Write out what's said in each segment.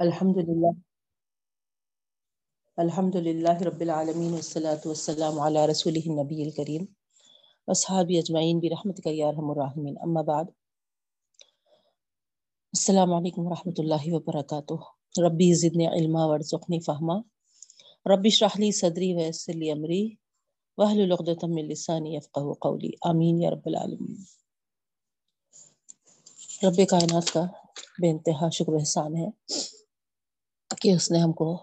الحمد لله الحمد لله رب العالمين والصلاة والسلام على رسوله النبي الكريم واصحابه اجمعین برحمتك یا ارحم الراحمین. اما بعد، السلام علیکم ورحمۃ اللہ وبرکاتہ. ربی زدنی علما، ورزقنی فہما. ربی اشرح لي صدری ويسر لي امری، واحلل عقدۃ من لسانی يفقهوا قولی. آمین یا رب العالمین. رب کائنات کا بے انتہا شکر احسان ہے۔ کہ اس نے ہم کو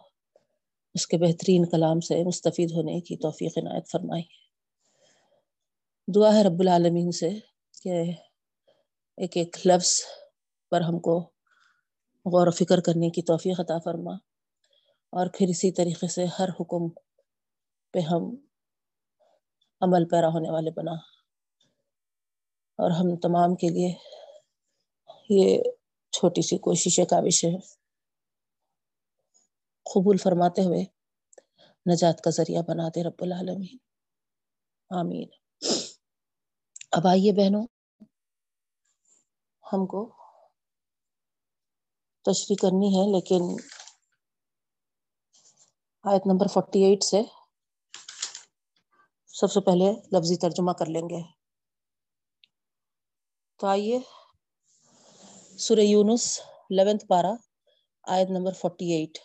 اس کے بہترین کلام سے مستفید ہونے کی توفیق عنایت فرمائی۔ دعا ہے رب العالمین سے کہ ایک ایک لفظ پر ہم کو غور و فکر کرنے کی توفیق عطا فرما اور پھر اسی طریقے سے ہر حکم پہ ہم عمل پیرا ہونے والے بنا۔ اور ہم تمام کے لیے یہ چھوٹی سی کوشش کاوش ہے قبول فرماتے ہوئے نجات کا ذریعہ بنا دے رب العالمین۔ آمین۔ اب آئیے بہنوں، ہم کو تشریح کرنی ہے، لیکن آیت نمبر فورٹی ایٹ سے سب سے پہلے لفظی ترجمہ کر لیں گے۔ تو آئیے سورہ یونس لیونتھ پارہ، آیت نمبر فورٹی ایٹ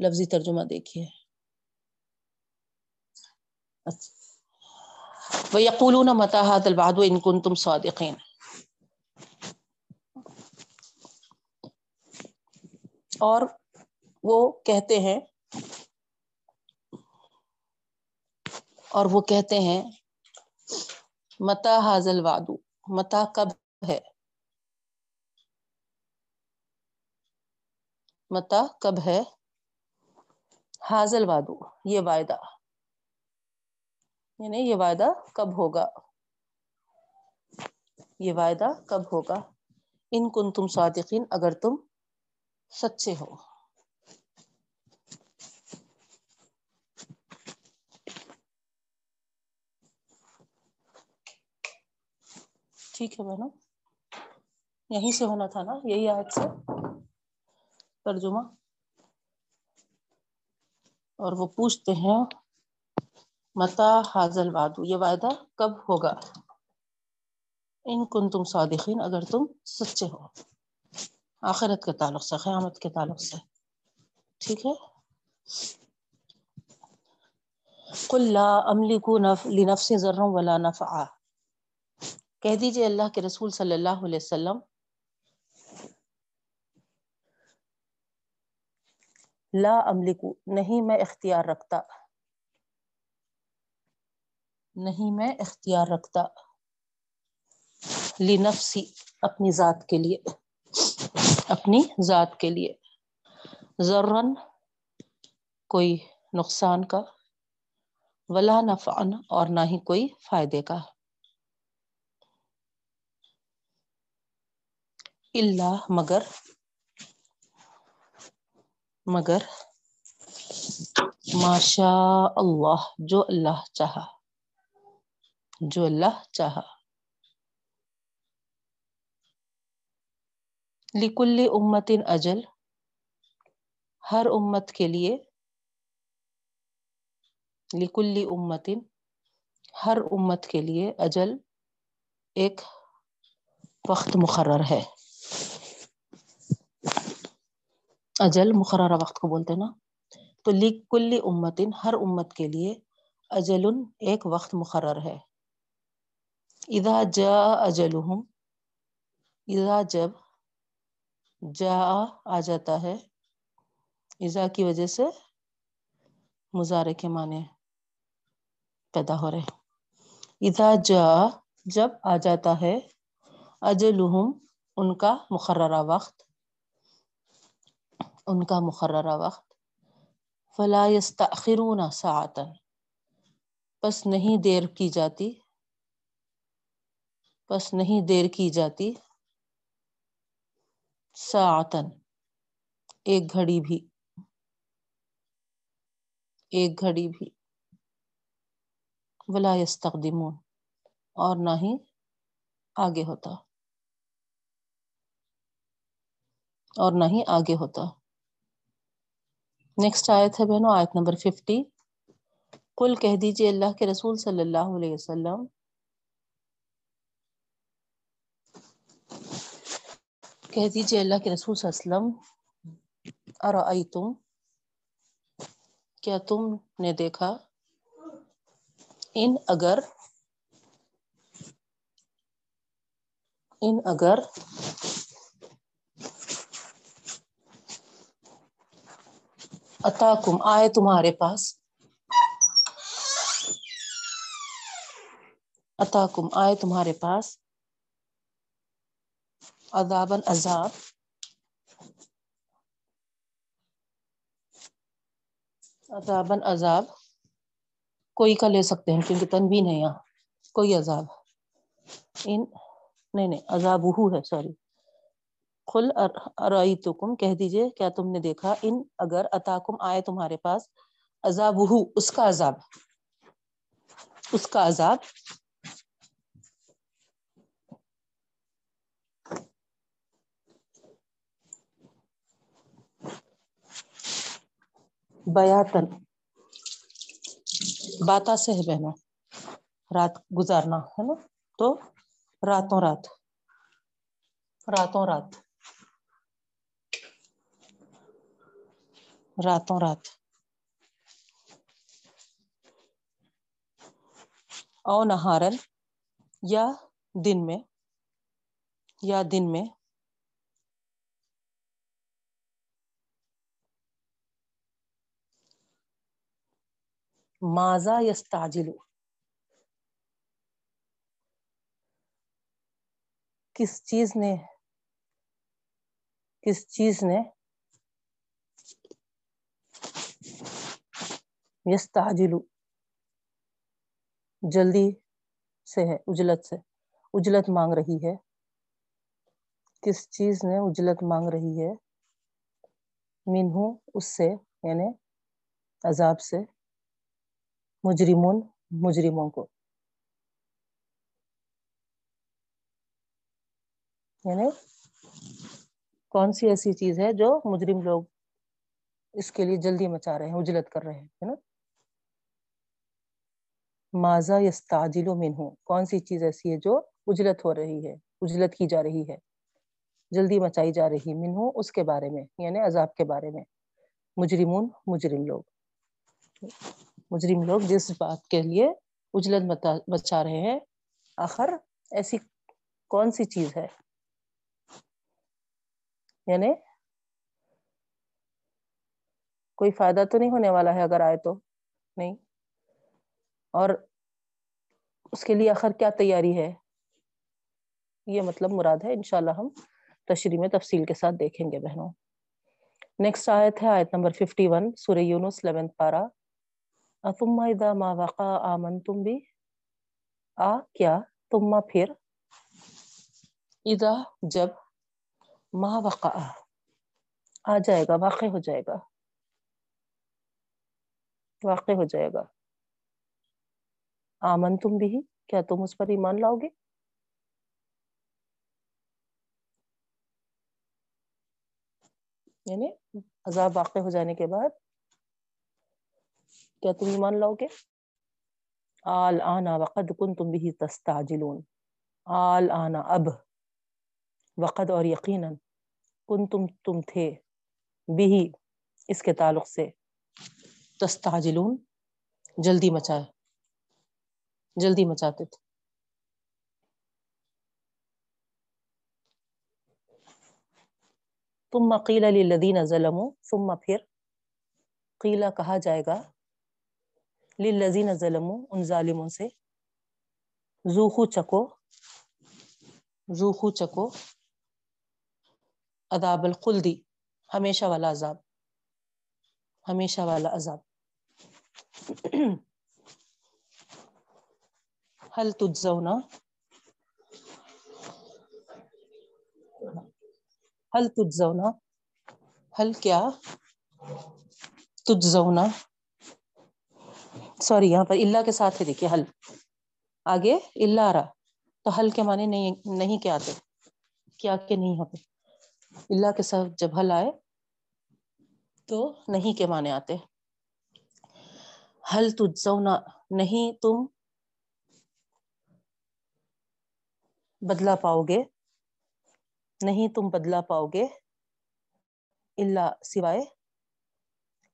لفظی ترجمہ دیکھیے۔ وَيَقُولُونَ مَتَى هَذَا الْوَعْدُ إِن كُنتُمْ صَادِقِينَ۔ اور وہ کہتے ہیں، اور وہ کہتے ہیں متا حاضل وادو متا کب ہے؟ متا کب ہے؟ حاضل وادو یہ وعدہ۔ یعنی یہ وعدہ کب ہوگا؟ یہ وعدہ کب ہوگا؟ ان کن تم صادقین، اگر تم سچے ہو۔ ٹھیک ہے بہنوں، یہیں سے ہونا تھا نا، یہی آج سے ترجمہ۔ اور وہ پوچھتے ہیں، متا حاضل وعدو، یہ وعدہ کب ہوگا؟ ان کن تم صادقین، اگر تم سچے ہو۔ آخرت کے تعلق سے، قیامت کے تعلق سے۔ ٹھیک ہے؟ قل لا املک لنفس ذرا ولا نفعا۔ کہہ دیجیے اللہ کے رسول صلی اللہ علیہ وسلم لا املکو نہیں میں اختیار رکھتا۔ نہیں میں اختیار رکھتا۔ لنفسی، اپنی ذات کے لیے۔ اپنی ذات کے لیے۔ ذرن، کوئی نقصان کا۔ ولا نفعن، اور نہ ہی کوئی فائدے کا۔ اللہ مگر مگر ماشاء اللہ جو اللہ چاہا، جو اللہ چاہا۔ لکل امت اجل، ہر امت کے لیے۔ لکل امت ہر امت کے لیے اجل ایک وقت مقرر ہے۔ اجل مقررہ وقت کو بولتے نا؟ تو لکل امت ہر امت کے لیے اجل ایک وقت مقرر ہے۔ اذا جاء اجلهم اذا جب جاء آ جاتا ہے، اذا کی وجہ سے مزارے کے معنی پیدا ہو رہے اذا جاء جب آ جاتا ہے اجلهم ان کا مقررہ وقت ان کا مقررہ وقت۔ فلا يستأخرون ساعتا پس نہیں دیر کی جاتی۔ پس نہیں دیر کی جاتی۔ ساعتن ایک گھڑی بھی۔ ایک گھڑی بھی۔ ولا يستقدمون۔ اور نہ ہی آگے ہوتا۔ اور نہ ہی آگے ہوتا۔ نیکسٹ آیت ہے بہنوں آیت نمبر ففٹی کل کہہ دیجیے اللہ کے رسول صلی اللہ علیہ وسلم۔ کہہ دیجیے اللہ کے رسول صلی اللہ علیہ وسلم، ارائیتم؟ کیا تم نے دیکھا؟ ان اگر ان اگر اتاکم آئے تمہارے پاس۔ اتاکم آئے تمہارے پاس۔ عذابن عذاب۔ عذابن عذاب۔ کوئی کا لے سکتے ہیں کیونکہ تنوین ہے یہاں۔ کوئی عذاب۔ ان نہیں نہیں عذاب ہو ہے، سوری۔ خل ارائیتکم کہہ دیجیے کیا تم نے دیکھا؟ ان اگر اتاکم آئے تمہارے پاس عذاب اس کا عذاب۔ اس کا عذاب۔ بیاتن۔ باتا سے ہے بہنا رات گزارنا، ہے نا؟ تو راتوں رات راتوں رات۔ راتوں رات او نہارن یا دن میں یا دن میں ماذا یستعجلو کس چیز نے کس چیز نے یستعجلو۔ جلدی سے ہے، اجلت سے۔ اجلت مانگ رہی ہے۔ کس چیز نے اجلت مانگ رہی ہے؟ منہو اس سے یعنی عذاب سے۔ مجرمون، مجرموں کو۔ یعنی کون سی ایسی چیز ہے جو مجرم لوگ اس کے لیے جلدی مچا رہے ہیں، اجلت کر رہے ہیں، ہے نا؟ ماضا یستعجل منہو کون سی چیز ایسی ہے جو اجلت ہو رہی ہے؟ اجلت کی جا رہی ہے۔ جلدی مچائی جا رہی منہو اس کے بارے میں یعنی عذاب کے بارے میں۔ مجرمون، مجرم لوگ۔ مجرم لوگ جس بات کے لیے اجلت بچا رہے ہیں۔ آخر ایسی کون سی چیز ہے؟ یعنی کوئی فائدہ تو نہیں ہونے والا ہے اگر آئے تو؟ نہیں۔ اور اس کے لیے آخر کیا تیاری ہے؟ یہ مطلب مراد ہے، انشاءاللہ ہم تشریح میں تفصیل کے ساتھ دیکھیں گے بہنوں۔ نیکسٹ آیت ہے، آیت نمبر 51 سورہ یونس 11 پارا ثم اذا ما وقع آمنتم بھی آ، کیا؟ تم پھر؟ اذا جب؟ ما وقع آ جائے گا، واقع ہو جائے گا۔ واقع ہو جائے گا۔ آمن تم بھی، کیا تم اس پر ایمان لاؤ گے؟ یعنی عذاب واقع ہو جانے کے بعد کیا تم ایمان لاؤ گے؟ آل آنا وقد کن تم بھی تستاجلون آل آنا اب، وقد اور یقیناً کن تم تم تھے، بھی اس کے تعلق سے تستاجلون جلدی مچائے۔ جلدی مچاتے تھے۔ ثم قیل للذین ظلموا، ثم پھر قیل کہا جائے گا، للذین ظلموا، ان ظالموں سے ذوقو چکو ذوقو چکو عذاب الخلدی ہمیشہ والا عذاب، ہمیشہ والا عذاب۔ حل تجزونا حل تجزونا حل کیا تجزونا سوری یہاں پر اللہ کے ساتھ ہے دیکھیے حل آگے اللہ آ رہا تو حل کے معنی نہیں نہیں کیا آتے کیا کے نہیں ہوتے اللہ کے ساتھ جب حل آئے تو نہیں کے معنی آتے حل تجزونا نہیں تم بدلا پاؤ گے۔ نہیں تم بدلا پاؤ گے۔ اللہ سوائے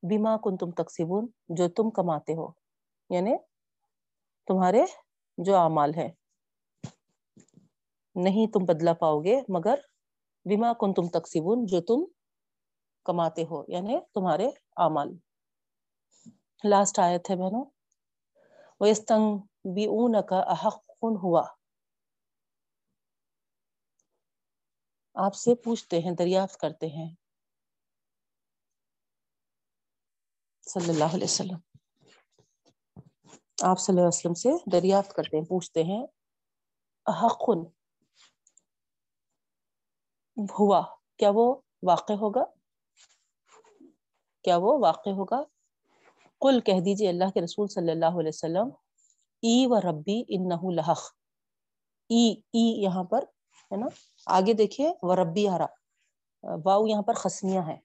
بیما کن تم تقسیبون جو تم کماتے ہو۔ یعنی تمہارے جو اعمال ہے نہیں تم بدلا پاؤ گے، مگر بیما کن تم تقسیبون جو تم کماتے ہو۔ یعنی تمہارے اعمال۔ لاسٹ آیت ہے بہنوں۔ وَيَسْتَنْ بِعُونَكَ أَحَقٌ ہوا۔ آپ سے پوچھتے ہیں، دریافت کرتے ہیں۔ صلی اللہ علیہ وسلم۔ آپ صلی اللہ علیہ وسلم سے دریافت کرتے ہیں، پوچھتے ہیں حق ہوا کیا وہ واقع ہوگا؟ کیا وہ واقع ہوگا؟ قل کہہ دیجیے اللہ کے رسول صلی اللہ علیہ وسلم، ای و ربی انہو لحق۔ ای ای یہاں پر ہے نا؟ آگے دیکھیے و ربی آ رہا واؤ یہاں پر خسمیاں ہے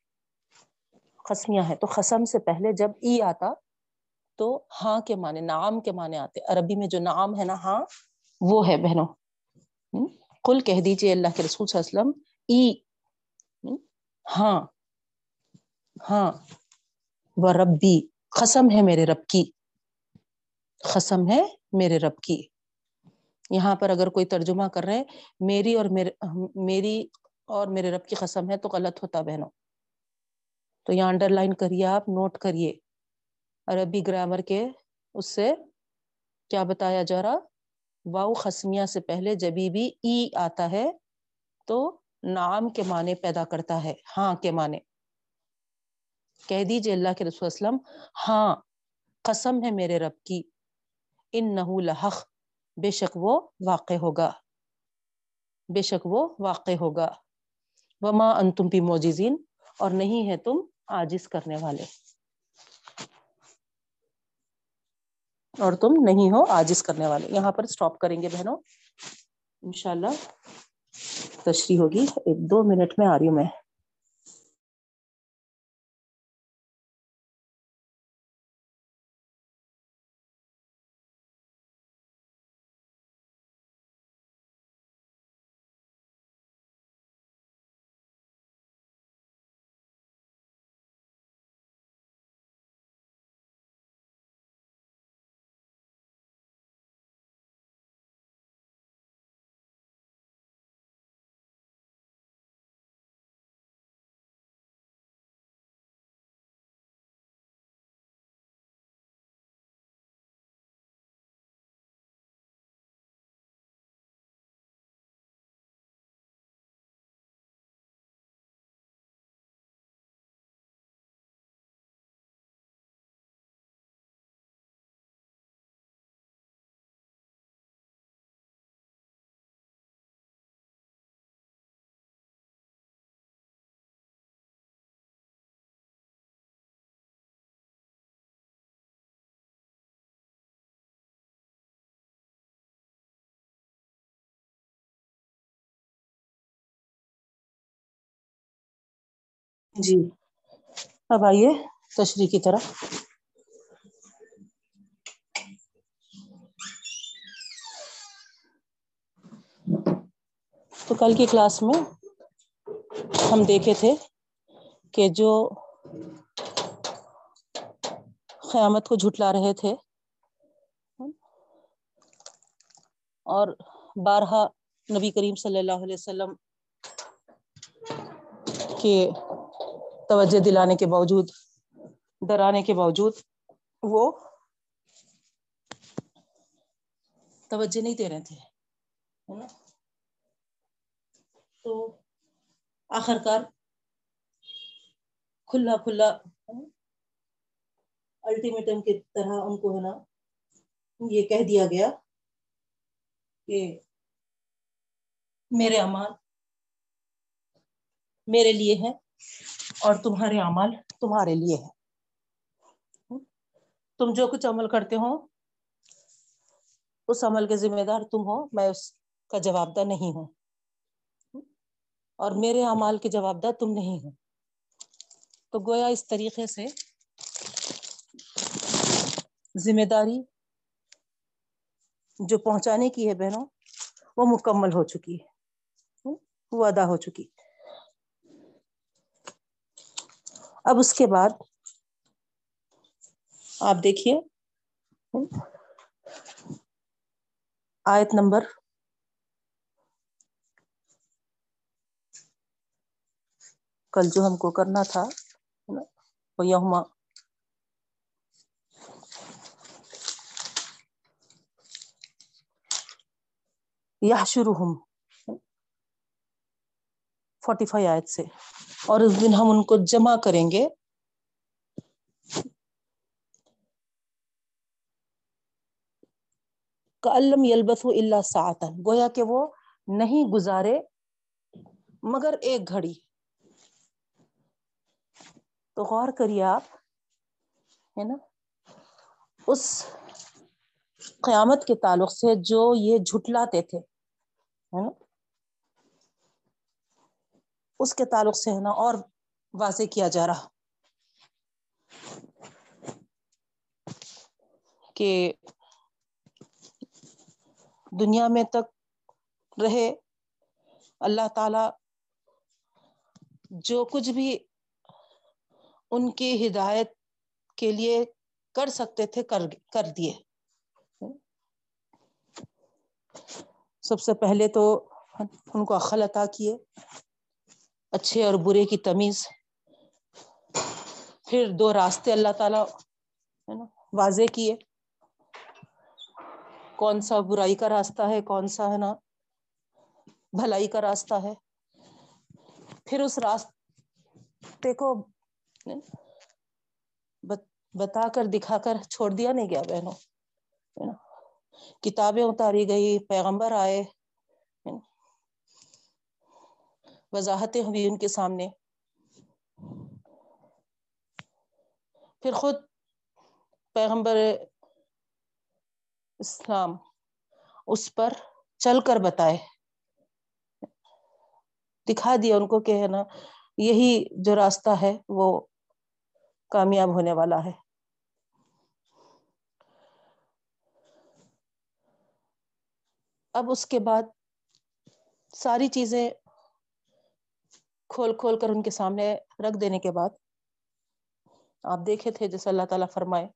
خسمیاں ہے تو خسم سے پہلے جب ای آتا تو ہاں کے معنی نعام کے معنی آتے۔ عربی میں جو نعام ہے نا ہاں وہ ہے بہنوں۔ کل کہہ دیجیے اللہ کے رسول صلی اللہ علیہ وسلم، ای۔ ہاں ہاں۔ وہ ربی قسم ہے میرے رب کی۔ قسم ہے میرے رب کی۔ یہاں پر اگر کوئی ترجمہ کر رہے میری اور میرے، میری اور میرے رب کی قسم ہے تو غلط ہوتا بہنوں۔ تو یہاں انڈر لائن کریے آپ نوٹ کریے۔ عربی گرامر کے اس سے کیا بتایا جا رہا؟ واؤ خسمیہ سے پہلے جبھی بھی ای آتا ہے تو نام کے معنی پیدا کرتا ہے ہاں کے معنی۔ کہہ دیجیے اللہ کے رسول اسلم ہاں قسم ہے میرے رب کی ان نہ لحق۔ بے شک وہ واقع ہوگا۔ بے شک وہ واقع ہوگا۔ وما انتم بھی موجزین اور نہیں ہے تم آجز کرنے والے۔ اور تم نہیں ہو آجز کرنے والے۔ یہاں پر سٹاپ کریں گے بہنوں۔ انشاءاللہ تشریح ہوگی۔ ایک دو منٹ میں آ رہی ہوں میں۔ جی۔ اب آئیے تشریح کی طرف۔ تو کل کی کلاس میں ہم دیکھے تھے کہ جو قیامت کو جھٹلا رہے تھے، اور بارہا نبی کریم صلی اللہ علیہ وسلم کے توجہ دلانے کے باوجود، ڈرانے کے باوجود وہ توجہ نہیں دے رہے تھے تو آخر کار کھلا کھلا الٹیمیٹم کی طرح ان کو، ہے نا، یہ کہہ دیا گیا کہ میرے امان میرے لیے ہے اور تمہارے اعمال تمہارے لیے ہے تم جو کچھ عمل کرتے ہو، اس عمل کے ذمہ دار تم ہو، میں اس کا جواب دہ نہیں ہوں۔ اور میرے اعمال کے جواب دہ تم نہیں ہو۔ تو گویا اس طریقے سے ذمہ داری جو پہنچانے کی ہے بہنوں، وہ مکمل ہو چکی ہے۔ وہ ادا ہو چکی۔ اب اس کے بعد آپ دیکھیے۔ آیت نمبر کل جو ہم کو کرنا تھا وہ یہاں یا شروع فورٹی فائیو آیت سے۔ اور اس دن ہم ان کو جمع کریں گے۔ کلم یلبس اللہ ساطن گویا کہ وہ نہیں گزارے مگر ایک گھڑی۔ تو غور کریے آپ، ہے نا؟ اس قیامت کے تعلق سے جو یہ جھٹلاتے تھے اس کے تعلق سے ہے نا، اور واضح کیا جا رہا۔ کہ دنیا میں تک رہے اللہ تعالی، جو کچھ بھی ان کی ہدایت کے لیے کر سکتے تھے، کر کر دیے۔ سب سے پہلے تو ان کو عقل عطا کیے۔ اچھے اور برے کی تمیز۔ پھر دو راستے اللہ تعالی نا، واضح کیے۔ کون سا برائی کا راستہ ہے، کون سا ہے نا، بھلائی کا راستہ ہے۔ پھر اس راستے کو بتا کر، دکھا کر چھوڑ دیا نہیں گیا بہنوں۔ کتابیں اتاری گئی، پیغمبر آئے۔ وضاحتیں ہوئی ان کے سامنے۔ پھر خود پیغمبر اسلام اس پر چل کر بتائے۔ دکھا دیا ان کو کہ ہے نا، یہی جو راستہ ہے وہ کامیاب ہونے والا ہے۔ اب اس کے بعد ساری چیزیں کھول کھول کر ان کے سامنے رکھ دینے کے بعد آپ دیکھے تھے جیسے اللہ تعالی فرمائے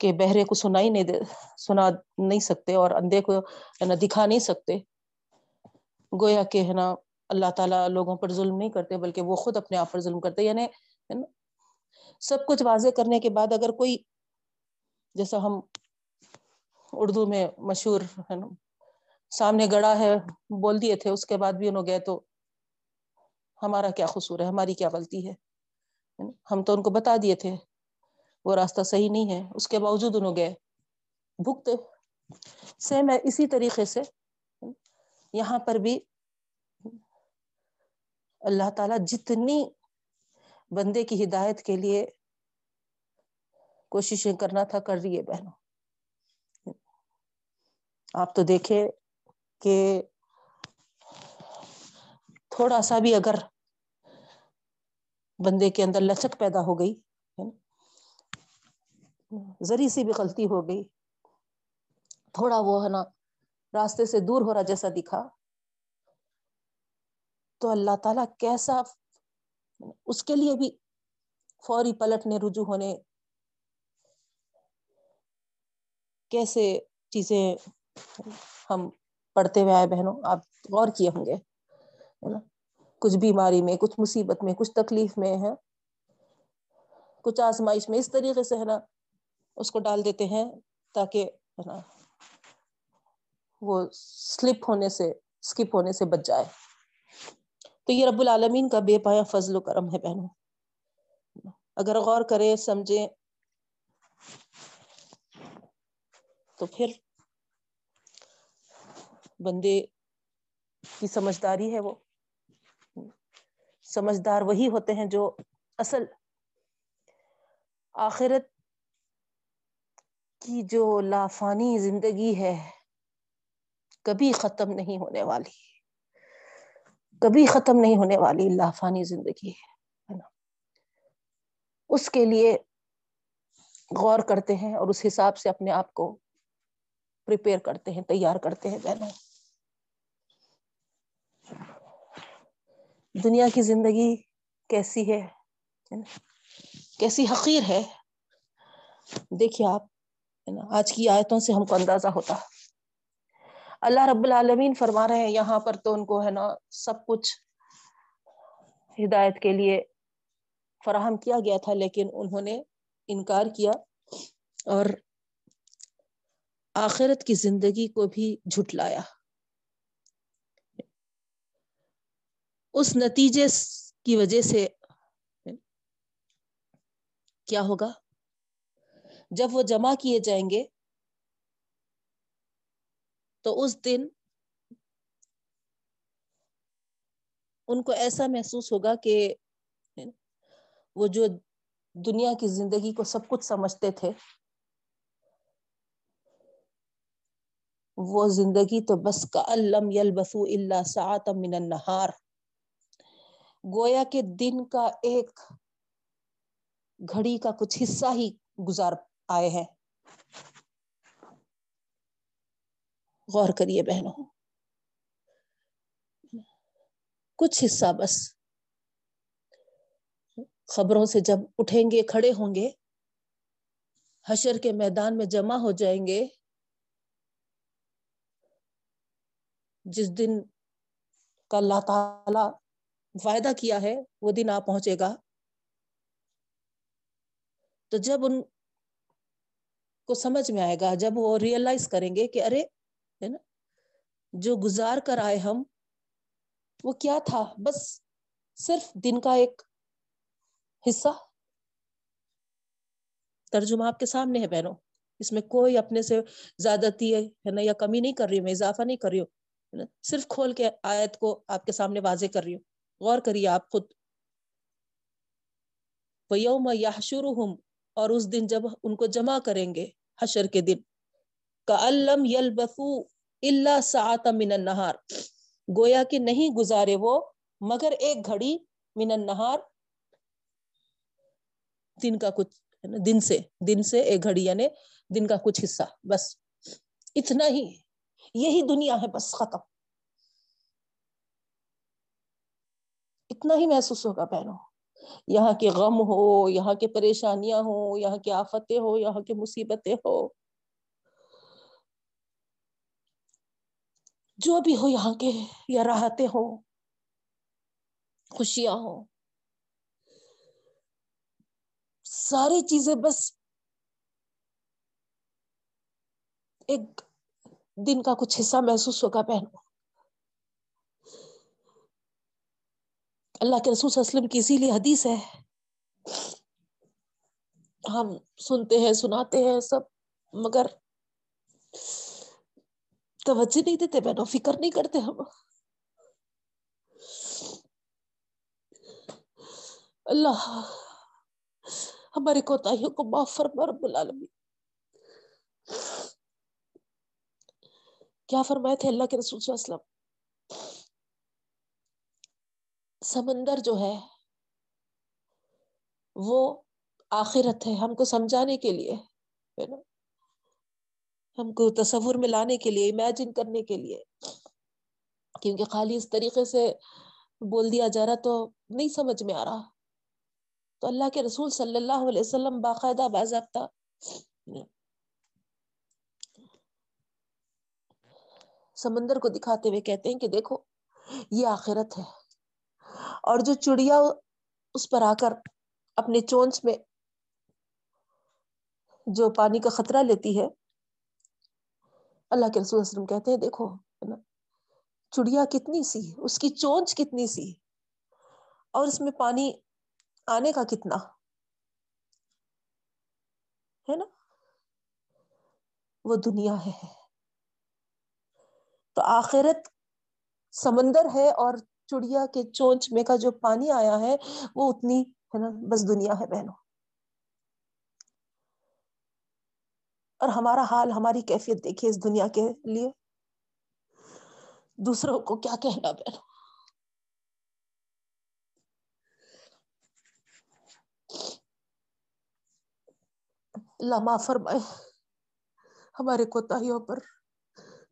کہ بہرے کو سنا ہی نہیں دے سنا نہیں سکتے اور اندھے کو ہے نا دکھا نہیں سکتے۔ گویا کہ ہے نا اللہ تعالیٰ لوگوں پر ظلم نہیں کرتے بلکہ وہ خود اپنے آپ پر ظلم کرتے۔ یعنی سب کچھ واضح کرنے کے بعد اگر کوئی جیسا ہم اردو میں مشہور ہے نا سامنے گڑا ہے بول دیے تھے، اس کے بعد بھی انہوں گئے تو ہمارا کیا قصور ہے، ہماری کیا غلطی ہے؟ ہم تو ان کو بتا دیے تھے، وہ راستہ صحیح نہیں ہے، اس کے باوجود انہوں گئے۔ بھگتے سیم ہے اسی طریقے سے یہاں پر بھی اللہ تعالی جتنی بندے کی ہدایت کے لیے کوششیں کرنا تھا، کر رہی ہے بہنوں۔ آپ تو دیکھے کہ تھوڑا سا بھی اگر بندے کے اندر لچک پیدا ہو گئی ذری سی بھی غلطی ہو گئی، تھوڑا وہ ہے نا، راستے سے دور ہو رہا جیسا دکھا۔ تو اللہ تعالی کیسا اس کے لیے بھی فوری پلٹنے رجوع ہونے، کیسے چیزیں ہم پڑھتے ہوئے آئے بہنوں، آپ غور کیے ہوں گے نا؟ کچھ بیماری میں، کچھ مصیبت میں، کچھ تکلیف میں ہے کچھ آزمائش میں، اس طریقے سے ہے نا، اس کو ڈال دیتے ہیں تاکہ ہے نا، وہ سلپ ہونے سے اسکپ ہونے سے بچ جائے۔ تو یہ رب العالمین کا بے پایا فضل و کرم ہے بہنوں۔ اگر غور کرے سمجھے تو پھر بندے کی سمجھداری ہے وہ۔ سمجھدار وہی ہوتے ہیں جو اصل آخرت کی جو لافانی زندگی ہے، کبھی ختم نہیں ہونے والی۔ کبھی ختم نہیں ہونے والی اللہ فانی زندگی ہے نا؟ اس کے لیے غور کرتے ہیں اور اس حساب سے اپنے آپ کو پریپیئر کرتے ہیں، تیار کرتے ہیں بہنوں۔ دنیا کی زندگی کیسی ہے؟ کیسی حقیر ہے؟ دیکھیے آپ آج کی آیتوں سے ہم کو اندازہ ہوتا۔ اللہ رب العالمین فرما رہے ہیں، یہاں پر تو ان کو، ہے نا، سب کچھ ہدایت کے لیے فراہم کیا گیا تھا، لیکن انہوں نے انکار کیا۔ اور آخرت کی زندگی کو بھی جھٹلایا۔ اس نتیجے کی وجہ سے کیا ہوگا؟ جب وہ جمع کیے جائیں گے، تو اس دن ان کو ایسا محسوس ہوگا کہ وہ جو دنیا کی زندگی کو سب کچھ سمجھتے تھے، وہ زندگی تو بس کا الم یل بسو اللہ سعت من النہار۔ گویا کے دن کا ایک گھڑی کا کچھ حصہ ہی گزار آئے ہیں۔ غور کریے بہنوں۔ کچھ حصہ بس۔ خبروں سے جب اٹھیں گے، کھڑے ہوں گے۔ حشر کے میدان میں جمع ہو جائیں گے۔ جس دن کا اللہ تعالی وعدہ کیا ہے، وہ دن آ پہنچے گا۔ تو جب ان کو سمجھ میں آئے گا، جب وہ ریئلائز کریں گے کہ ارے، ہے نا، جو گزار کر آئے ہم، وہ کیا تھا؟ بس صرف دن کا ایک حصہ۔ ترجمہ آپ کے سامنے ہے بہنوں۔ اس میں کوئی اپنے سے زیادتی ہے نا، یا کمی نہیں کر رہی ہوں، میں اضافہ نہیں کر رہی ہوں صرف کھول کے آیت کو آپ کے سامنے واضح کر رہی ہوں۔ غور کریے آپ خود۔ یوم یا اور اس دن جب ان کو جمع کریں گے حشر کے دن۔ کا الم یل بسو اللہ سعت من النہار گویا کہ نہیں گزارے وہ، مگر ایک گھڑی من النہار دن کا کچھ دن سے دن سے ایک گھڑی یعنی دن کا کچھ حصہ، بس۔ اتنا ہی، یہی دنیا ہے، بس ختم۔ اتنا ہی محسوس ہوگا پہنوں یہاں کے غم ہو، یہاں کے پریشانیاں ہو یہاں کی آفتیں ہو یہاں کی مصیبتیں ہو جو بھی ہو یہاں کے، یا راحتیں ہو خوشیاں ہوں۔ ساری چیزیں بس ایک دن کا کچھ حصہ محسوس ہوگا پہنوں اللہ کے رسول اسلم کی اسی لیے حدیث ہے۔ ہم سنتے ہیں، سناتے ہیں سب، مگر توجہ نہیں دیتے بہنوں فکر نہیں کرتے ہم۔ اللہ ہماری کوتاہیوں کو معاف فرما، رب العالمین۔ کیا فرمائے تھے اللہ کے رسول صلی اللہ علیہ وسلم؟ سمندر جو ہے، وہ آخرت ہے ہم کو سمجھانے کے لیے، ہے نا؟ ہم کو تصور میں لانے کے لیے امیجن کرنے کے لیے۔ کیونکہ خالی اس طریقے سے بول دیا جا رہا تو نہیں سمجھ میں آ رہا۔ تو اللہ کے رسول صلی اللہ علیہ وسلم باقاعدہ باضابطہ۔ سمندر کو دکھاتے ہوئے کہتے ہیں کہ دیکھو، یہ آخرت ہے۔ اور جو چڑیا اس پر آ کر اپنے چونچ میں جو پانی کا خطرہ لیتی ہے، اللہ کے رسول وسلم کہتے ہیں، دیکھو چڑیا کتنی سی اس کی چونچ کتنی سی اور اس میں پانی آنے کا کتنا، ہے نا، وہ دنیا ہے۔ تو آخرت سمندر ہے اور چڑیا کے چونچ میں کا جو پانی آیا ہے، وہ اتنی ہے نا، بس دنیا ہے بہنوں۔ اور ہمارا حال، ہماری کیفیت دیکھیے اس دنیا کے لیے۔ دوسروں کو کیا کہنا بہنوں؟ اللہ معاف فرمائے، ہمارے کوتاہیوں پر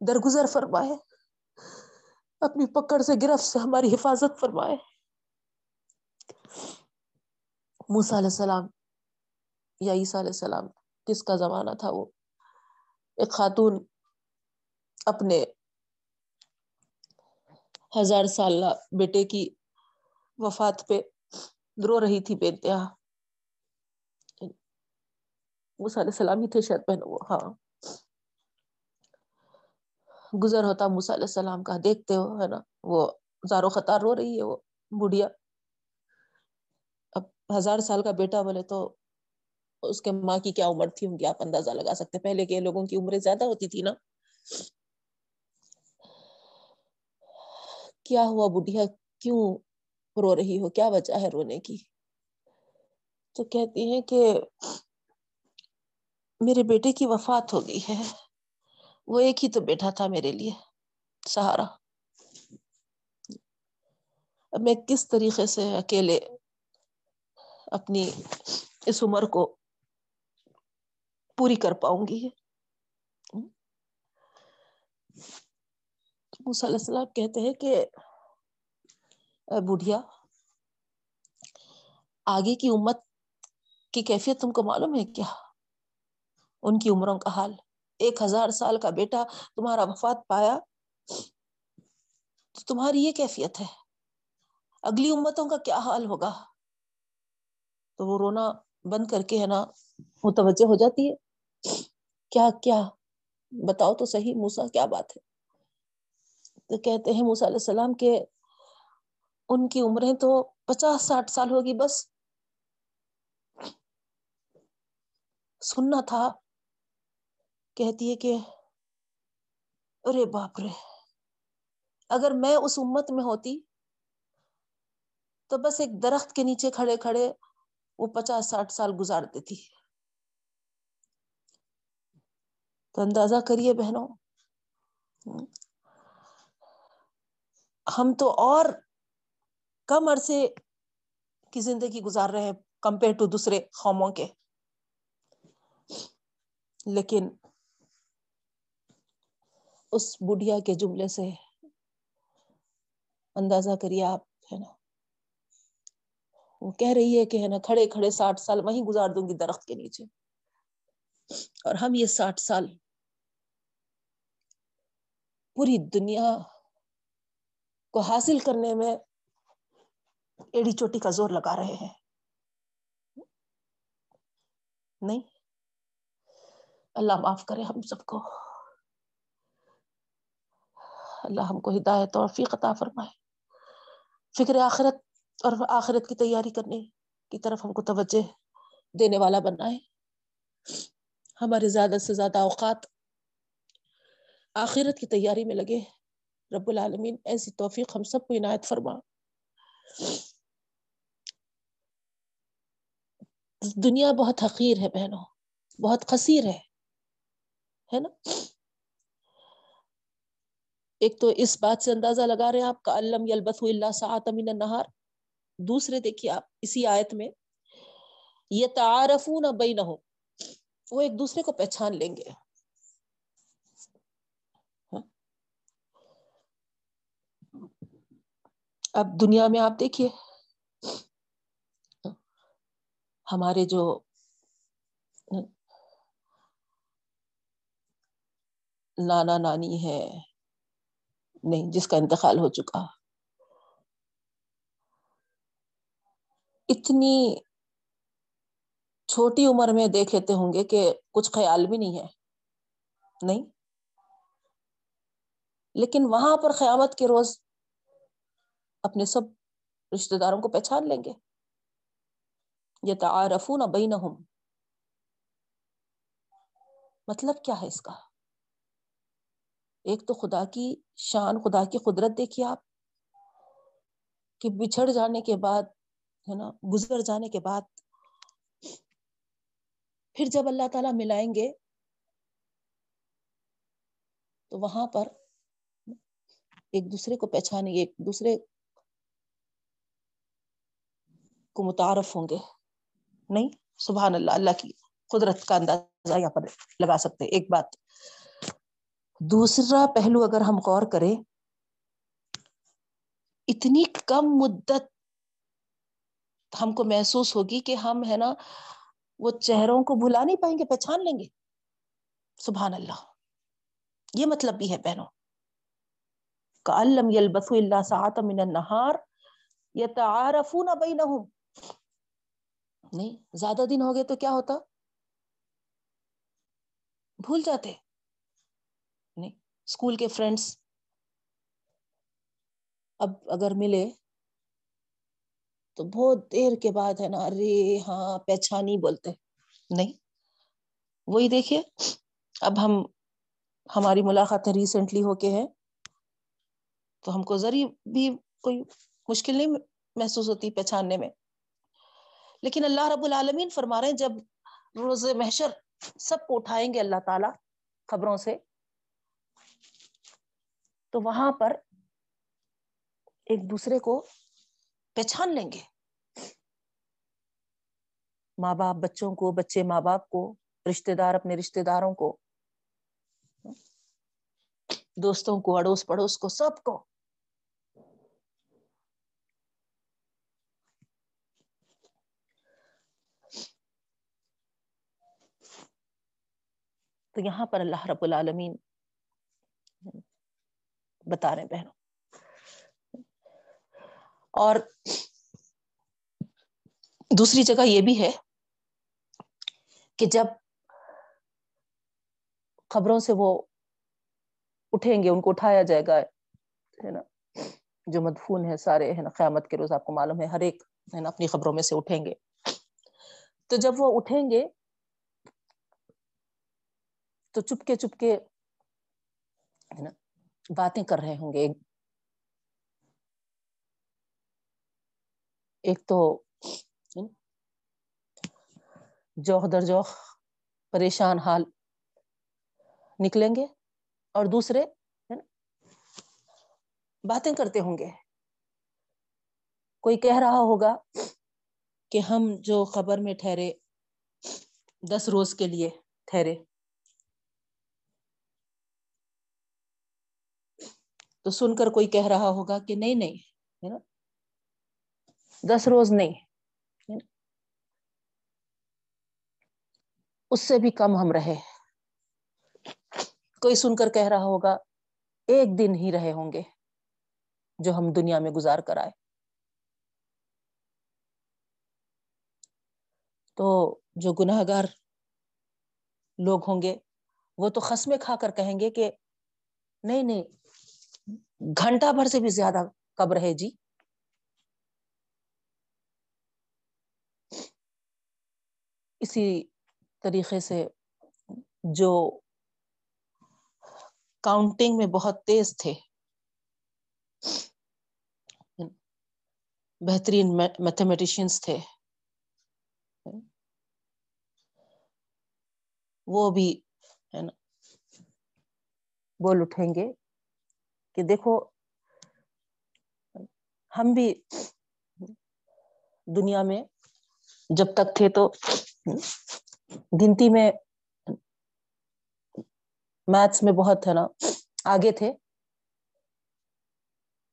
درگزر فرمائے۔ اپنی پکڑ سے گرفت سے ہماری حفاظت فرمائے۔ موسیٰ علیہ السلام یا عیسیٰ علیہ السلام، کس کا زمانہ تھا وہ؟ ایک خاتون اپنے ہزار سالہ بیٹے کی وفات پہ رو رہی تھی بے انتہا۔ موسیٰ علیہ السلام ہی تھے شاید پہنے وہ ہاں۔ گزر ہوتا موسیٰ علیہ السلام کا، دیکھتے ہو، ہے نا؟ وہ زارو خطار رو رہی ہے، وہ بڑھیا۔ اب ہزار سال کا بیٹا بولے تو اس کے ماں کی کیا عمر تھی؟ ہوں گی آپ اندازہ لگا سکتے۔ پہلے کے لوگوں کی عمریں زیادہ ہوتی تھی نا۔ کیا ہوا بڑھیا؟ کیوں رو رہی ہو؟ کیا وجہ ہے رونے کی؟ تو کہتی ہیں کہ میرے بیٹے کی وفات ہو گئی ہے۔ وہ ایک ہی تو بیٹا تھا میرے لیے، سہارا۔ اب میں کس طریقے سے اکیلے اپنی اس عمر کو پوری کر پاؤں گی؟ موسیٰ علیہ السلام کہتے ہیں کہ بڑھیا آگے کی امت کی کیفیت تم کو معلوم ہے کیا؟ ان کی عمروں کا حال۔ ایک ہزار سال کا بیٹا تمہارا وفات پایا تو تمہاری یہ کیفیت ہے؟ اگلی امتوں کا کیا حال ہوگا؟ تو وہ رونا بند کر کے ہے نا، متوجہ ہو جاتی ہے۔ کیا کیا؟ بتاؤ تو صحیح موسا کیا بات ہے؟ تو کہتے ہیں موسا علیہ السلام کے ان کی عمریں تو پچاس، ساٹھ سال ہوگی بس۔ سننا تھا کہتی ہے کہ ارے باپ رے، اگر میں اس امت میں ہوتی تو بس ایک درخت کے نیچے کھڑے کھڑے وہ پچاس ساٹھ سال گزارتی تھی تو اندازہ کریے بہنوں، ہم تو اور کم عرصے کی زندگی گزار رہے ہیں کمپیئر ٹو دوسرے قوموں کے۔ لیکن اس بڑھیا کے جملے سے اندازہ کریے آپ، ہے نا؟ وہ کہہ رہی ہے کہ، ہے نا، کھڑے کھڑے ساٹھ سال وہیں گزار دوں گی درخت کے نیچے۔ اور ہم یہ ساٹھ سال پوری دنیا کو حاصل کرنے میں ایڑی چوٹی کا زور لگا رہے ہیں۔ نہیں؟ اللہ معاف کرے ہم سب کو۔ اللہ ہم کو ہدایت اور فی عطا فرمائے۔ فکر آخرت اور آخرت کی تیاری کرنے کی طرف ہم کو توجہ دینے والا بننا ہے ہمارے زیادہ سے زیادہ اوقات آخرت کی تیاری میں لگے۔ رب العالمین، ایسی توفیق ہم سب کو عنایت فرما۔ دنیا بہت حقیر ہے بہنوں، بہت قصیر ہے ہے نا؟ ایک تو اس بات سے اندازہ لگا رہے ہیں آپ کا علم یلبث اللہ ساعت من النہار۔ دوسرے دیکھیے آپ، اسی آیت میں یہ تعارفون بینہم۔ وہ ایک دوسرے کو پہچان لیں گے۔ ہاں۔ اب دنیا میں آپ دیکھیے۔ ہمارے جو نانا نانی ہے نہیں، جس کا انتقال ہو چکا۔ اتنی چھوٹی عمر میں دیکھ لیتے ہوں گے کہ کچھ خیال بھی نہیں ہے۔ نہیں۔ لیکن وہاں پر قیامت کے روز اپنے سب رشتہ داروں کو پہچان لیں گے۔ یہ تعارفون بینہم۔ مطلب کیا ہے اس کا؟ ایک تو خدا کی شان، خدا کی قدرت دیکھیے آپ، کہ بچھڑ جانے کے بعد، ہے نا، گزر جانے کے بعد پھر جب اللہ تعالیٰ ملائیں گے، تو وہاں پر ایک دوسرے کو پہچانیں گے، ایک دوسرے کو متعارف ہوں گے۔ نہیں، سبحان اللہ اللہ کی قدرت کا اندازہ یہاں پر لگا سکتے ایک بات دوسرا پہلو اگر ہم غور کریں، اتنی کم مدت ہم کو محسوس ہوگی کہ ہم ہے نا وہ چہروں کو بھلا نہیں پائیں گے، پہچان لیں گے۔ سبحان اللہ۔ یہ مطلب بھی ہے بہنوں۔ کالم یل بسو اللہ سات من النہار یتعارفون بینہم۔ نہیں، زیادہ دن ہو گئے تو کیا ہوتا؟ بھول جاتے۔ اسکول کے فرینڈس اب اگر ملے تو بہت دیر کے بعد ہے نا، ارے ہاں پہچانی بولتے۔ نہیں، وہی دیکھیے، اب ہم، ہماری ملاقاتیں ریسنٹلی ہو کے ہے تو ہم کو ذریع بھی کوئی مشکل نہیں محسوس ہوتی پہچاننے میں۔ لیکن اللہ رب العالمین فرما رہے ہیں، جب روز محشر سب کو اٹھائیں گے اللہ تعالی خبروں سے تو وہاں پر ایک دوسرے کو پہچان لیں گے۔ ماں باپ بچوں کو، بچے ماں باپ کو رشتے دار اپنے رشتے داروں کو، دوستوں کو، اڑوس پڑوس کو، سب کو۔ تو یہاں پر اللہ رب العالمین بتا رہے بہنوں۔ اور دوسری جگہ یہ بھی ہے کہ جب خبروں سے وہ اٹھیں گے، ان کو اٹھایا جائے گا، ہے نا، جو مدفون ہے سارے، ہے نا، قیامت کے روز آپ کو معلوم ہے، ہر ایک، ہے نا، اپنی خبروں میں سے اٹھیں گے۔ تو جب وہ اٹھیں گے، تو چپ کے چپ کے ہے نا باتیں کر رہے ہوں گے۔ ایک تو جوہ در جوہ، پریشان حال نکلیں گے۔ اور دوسرے باتیں کرتے ہوں گے۔ کوئی کہہ رہا ہوگا کہ ہم جو خبر میں ٹھہرے، دس روز کے لیے ٹھہرے۔ تو سن کر کوئی کہہ رہا ہوگا کہ نہیں نہیں، ہے نا؟ دس روز نہیں اس سے بھی کم ہم رہے۔ کوئی سن کر کہہ رہا ہوگا، ایک دن ہی رہے ہوں گے جو ہم دنیا میں گزار کر آئے۔ تو جو گناہ گار لوگ ہوں گے، وہ تو خسمے کھا کر کہیں گے کہ نہیں نہیں گھنٹہ بھر سے بھی زیادہ کب رہے جی۔ اسی طریقے سے جو کاؤنٹنگ میں بہت تیز تھے۔ بہترین میتھمیٹیشینس تھے۔ وہ بھی ہے نا۔ بول اٹھیں گے۔ کہ دیکھو، ہم بھی دنیا میں جب تک تھے تو گنتی میں میتھس میں بہت ہے نا، آگے تھے۔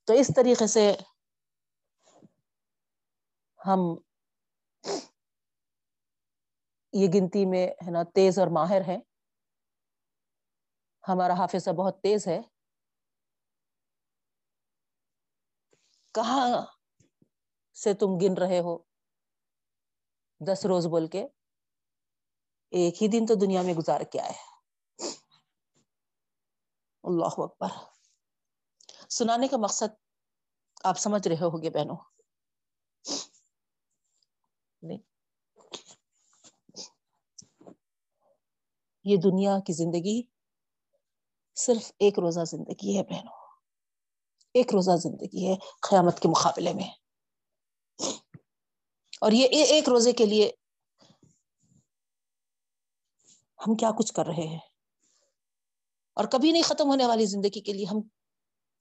تو اس طریقے سے ہم یہ گنتی میں ہے نا، تیز اور ماہر ہے ہمارا حافظہ بہت تیز ہے۔ کہاں سے تم گن رہے ہو؟ دس روز بول کے ایک ہی دن تو دنیا میں گزار کے آئے۔ اللہ اکبر۔ سنانے کا مقصد آپ سمجھ رہے ہو گے بہنوں یہ دنیا کی زندگی صرف ایک روزہ زندگی ہے بہنوں۔ ایک روزہ زندگی ہے قیامت کے مقابلے میں۔ اور یہ ایک روزے کے لیے ہم کیا کچھ کر رہے ہیں؟ اور کبھی نہیں ختم ہونے والی زندگی کے لیے ہم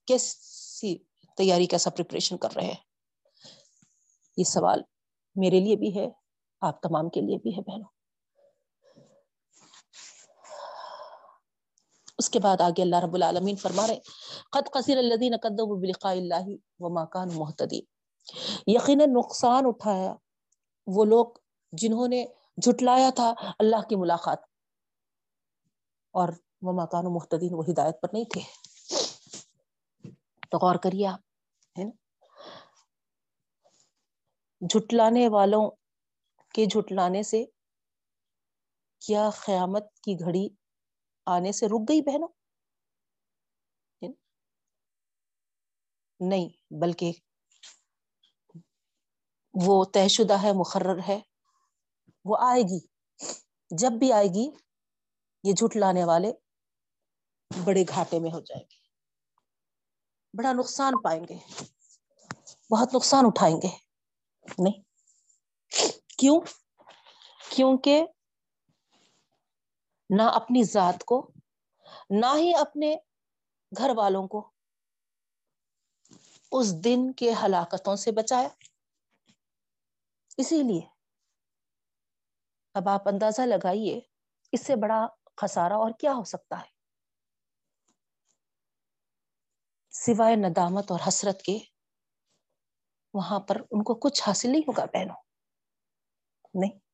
کیسی تیاری، کیسا پریپریشن کر رہے ہیں؟ یہ سوال میرے لیے بھی ہے، آپ تمام کے لیے بھی ہے بہنوں۔ اس کے بعد آگے اللہ رب العالمین فرما رہے قد قصیر الذین قدموا بلقاء اللہ وما كانوا مهتدین یقینا نقصان اٹھایا وہ لوگ جنہوں نے جھٹلایا تھا اللہ کی ملاقات۔ اور وہ مکان و محتدین وہ ہدایت پر نہیں تھے۔ تو غور کریے آپ، ہے نا؟ جھٹلانے والوں کے جھٹلانے سے کیا قیامت کی گھڑی آنے سے رک گئی بہنوں؟ نہیں، بلکہ وہ طے شدہ ہے، مقرر ہے، وہ آئے گی۔ جب بھی آئے گی، یہ جھٹ لانے والے بڑے گھاٹے میں ہو جائیں گے۔ بڑا نقصان پائیں گے۔ بہت نقصان اٹھائیں گے۔ نہیں۔ کیوں؟ کیونکہ نہ اپنی ذات کو، نہ ہی اپنے گھر والوں کو اس دن کے ہلاکتوں سے بچایا۔ اسی لیے اب آپ اندازہ لگائیے اس سے بڑا خسارا اور کیا ہو سکتا ہے۔ سوائے ندامت اور حسرت کے، وہاں پر ان کو کچھ حاصل نہیں ہوگا بہنوں۔ نہیں۔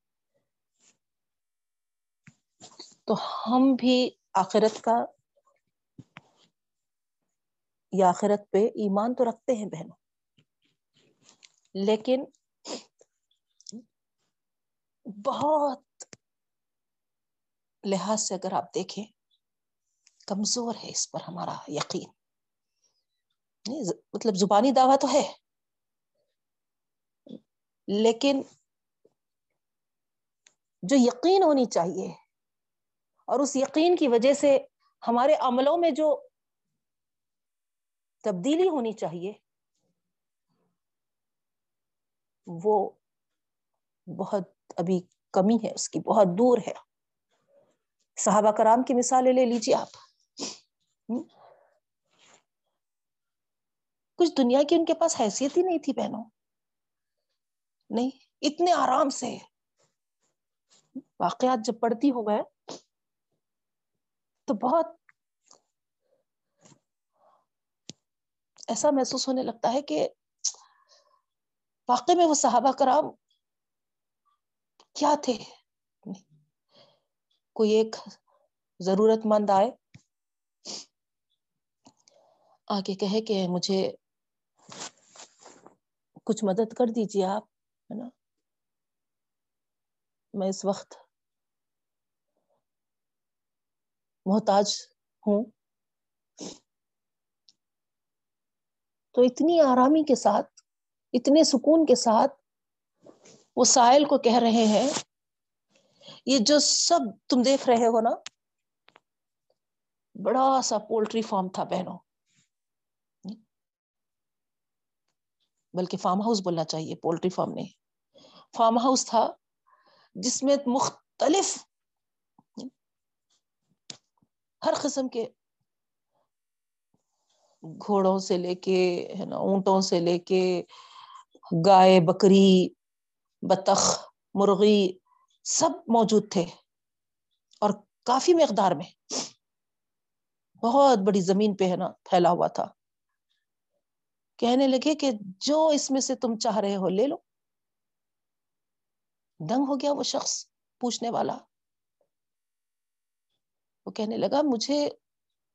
تو ہم بھی آخرت کا یا آخرت پہ ایمان تو رکھتے ہیں بہنوں۔ لیکن بہت لحاظ سے اگر آپ دیکھیں، کمزور ہے اس پر ہمارا یقین۔ مطلب زبانی دعویٰ تو ہے۔ لیکن جو یقین ہونی چاہیے اور اس یقین کی وجہ سے ہمارے عملوں میں جو تبدیلی ہونی چاہیے، وہ بہت ابھی کمی ہے، اس کی بہت دور ہے۔ صحابہ کرام کی مثالیں لے لیجیے آپ۔ کچھ دنیا کی ان کے پاس حیثیت ہی نہیں تھی بہنوں۔ نہیں، اتنے آرام سے۔ واقعات جب پڑھتی ہو گئے تو بہت ایسا محسوس ہونے لگتا ہے کہ واقع میں وہ صحابہ کرام کیا تھے؟ کوئی ایک ضرورت مند آئے، آگے کہے کہ مجھے کچھ مدد کر دیجیے آپ، ہے نا؟ میں اس وقت محتاج ہوں۔ تو اتنی آرامی کے ساتھ، اتنے سکون کے ساتھ وہ سائل کو کہہ رہے ہیں، یہ جو سب تم دیکھ رہے ہو نا، بڑا سا پولٹری فارم تھا بہنوں۔ بلکہ فارم ہاؤس بولنا چاہیے، پولٹری فارم نہیں۔ فارم ہاؤس تھا جس میں مختلف ہر قسم کے گھوڑوں سے لے کے، ہے نا، اونٹوں سے لے کے گائے، بکری، بطخ، مرغی سب موجود تھے اور کافی مقدار میں بہت بڑی زمین پہ، ہے نا، پھیلا ہوا تھا۔ کہنے لگے کہ جو اس میں سے تم چاہ رہے ہو لے لو۔ دنگ ہو گیا وہ شخص پوچھنے والا۔ وہ کہنے لگا، مجھے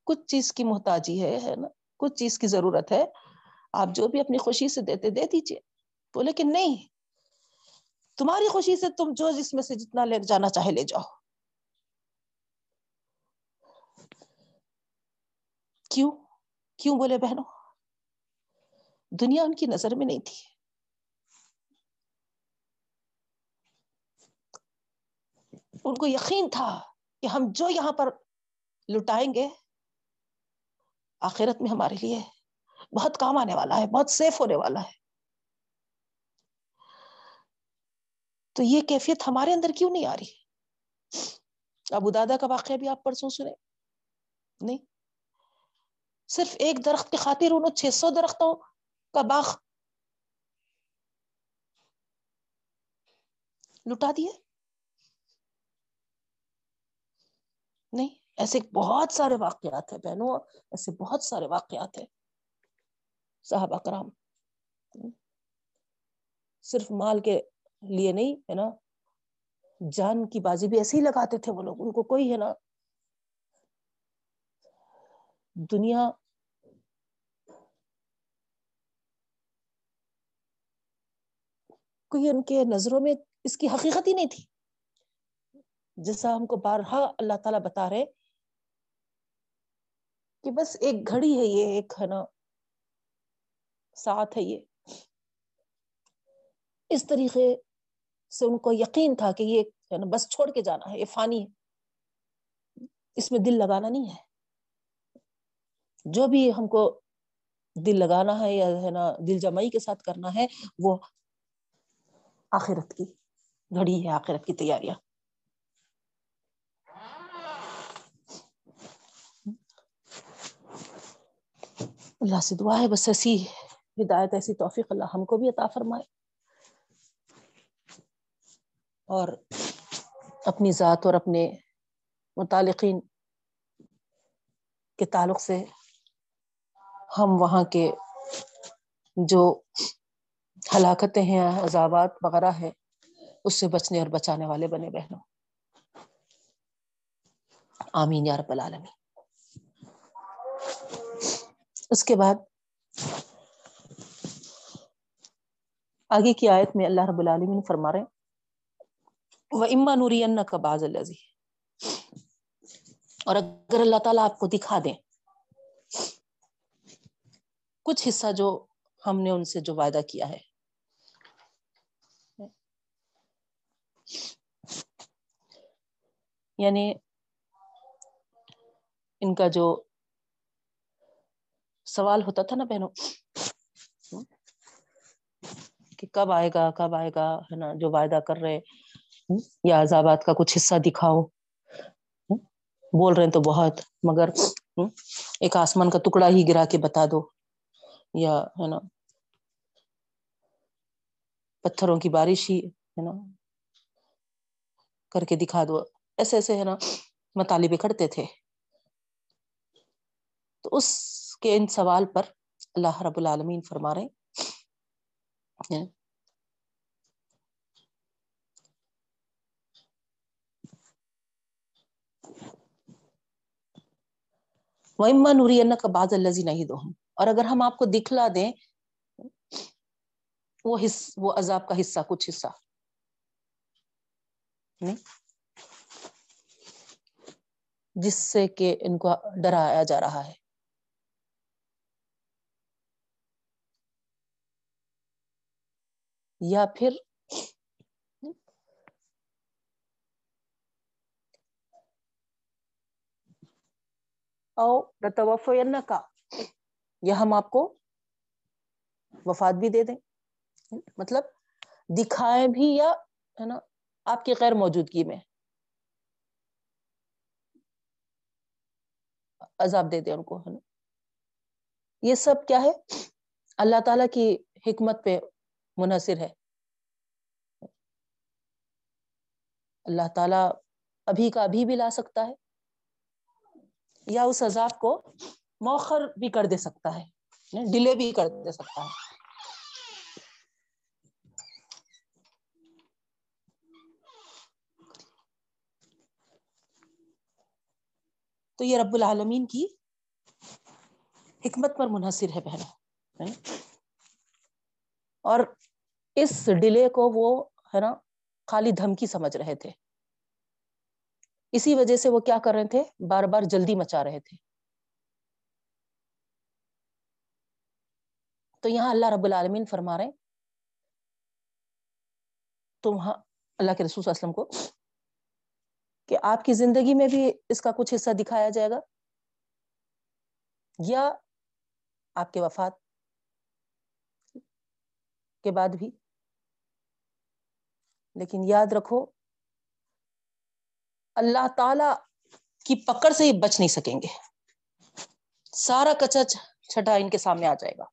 کچھ چیز کی محتاجی ہے نا؟ کچھ چیز کی ضرورت ہے، آپ جو بھی اپنی خوشی سے دیتے، دے دیجیے بولے کہ نہیں، تمہاری خوشی سے تم جو جس میں سے جتنا لے جانا چاہے لے جاؤ۔ کیوں؟ کیوں بولے بہنوں؟ دنیا ان کی نظر میں نہیں تھی۔ ان کو یقین تھا۔ کہ ہم جو یہاں پر لٹائیں گے، آخرت میں ہمارے لیے بہت کام آنے والا ہے، بہت سیف ہونے والا ہے۔ تو یہ کیفیت ہمارے اندر کیوں نہیں آ رہی؟ ابو دادا کا واقعہ بھی آپ پرسوں سنے نہیں۔ صرف ایک درخت کی خاطر انہوں چھ سو درختوں کا باغ لٹا دیے۔ نہیں، ایسے بہت سارے واقعات ہیں بہنوں، ایسے بہت سارے واقعات ہیں۔ صاحب اکرام صرف مال کے لیے نہیں، ہے نا؟ جان کی بازی بھی ایسے ہی لگاتے تھے وہ لوگ، ان کو کوئی ہے نا؟ دنیا کوئی ان کے نظروں میں اس کی حقیقت ہی نہیں تھی۔ جیسا ہم کو بارہا اللہ تعالیٰ بتا رہے کہ بس ایک گھڑی ہے یہ، ایک ہے نا، ساتھ ہے یہ۔ اس طریقے سے ان کو یقین تھا کہ یہ ہے نا، بس چھوڑ کے جانا ہے، یہ فانی ہے۔ اس میں دل لگانا نہیں ہے۔ جو بھی ہم کو دل لگانا ہے یا ہے نا، دل جمعی کے ساتھ کرنا ہے، وہ آخرت کی گھڑی ہے، آخرت کی تیاریاں۔ اللہ سے دعا ہے، بس ایسی ہدایت، ایسی توفیق اللہ ہم کو بھی عطا فرمائے۔ اور اپنی ذات اور اپنے متعلقین کے تعلق سے ہم وہاں کے جو ہلاکتیں ہیں، عذابات وغیرہ ہے اس سے بچنے اور بچانے والے بنے بہنوں۔ آمین یا رب العالمین۔ اس کے بعد آگے کی آیت میں اللہ رب العالمین فرما رہے وہ اما نوری کا باز الزی اور اگر اللہ تعالیٰ آپ کو دکھا دیں، کچھ حصہ جو ہم نے ان سے جو وعدہ کیا ہے۔ یعنی ان کا جو سوال ہوتا تھا نا بہنوں، کہ کب آئے گا، کب آئے گا، ہے نا، جو وعدہ کر رہے یا عذابات کا کچھ حصہ دکھاؤ۔ بول رہے ہیں تو بہت، مگر ایک آسمان کا ٹکڑا ہی گرا کے بتا دو۔ یا، ہے نا، پتھروں کی بارش ہی، ہے نا، کر کے دکھا دو۔ ایسے ایسے، ہے نا، مطالبے کرتے تھے۔ تو اس کے ان سوال پر اللہ رب العالمین فرما رہے وَإِمَّا نُرِيَنَّكَ بَعْضَ الَّذِي نَعِدُهُمْ اور اگر ہم آپ کو دکھلا دیں، وہ حص، وہ عذاب کا حصہ، کچھ حصہ۔ جس سے کہ ان کو ڈرایا جا رہا ہے۔ یا پھر او کا یا ہم آپ کو وفات بھی دے دیں مطلب دکھائیں بھی یا ہے نا آپ کی غیر موجودگی میں عذاب دے دیں ان کو ہے نا یہ سب کیا ہے اللہ تعالی کی حکمت پہ منحصر ہے۔ اللہ تعالی ابھی کا ابھی بھی لا سکتا ہے یا اس عذاب کو موخر بھی کر دے سکتا ہے یعنی ڈیلے بھی کر دے سکتا ہے۔ تو یہ رب العالمین کی حکمت پر منحصر ہے بہنوں یعنی۔ اور اس ڈیلے کو وہ ہے نا خالی دھمکی سمجھ رہے تھے۔ اسی وجہ سے وہ کیا کر رہے تھے؟ بار بار جلدی مچا رہے تھے۔ تو یہاں اللہ رب العالمین فرما رہے تم اللہ کے رسول صلی اللہ علیہ وسلم کو کہ آپ کی زندگی میں بھی اس کا کچھ حصہ دکھایا جائے گا؟ یا آپ کے وفات کے بعد بھی؟ لیکن یاد رکھو، اللہ تعالی کی پکڑ سے یہ بچ نہیں سکیں گے۔ سارا کچا چھٹا ان کے سامنے آ جائے گا۔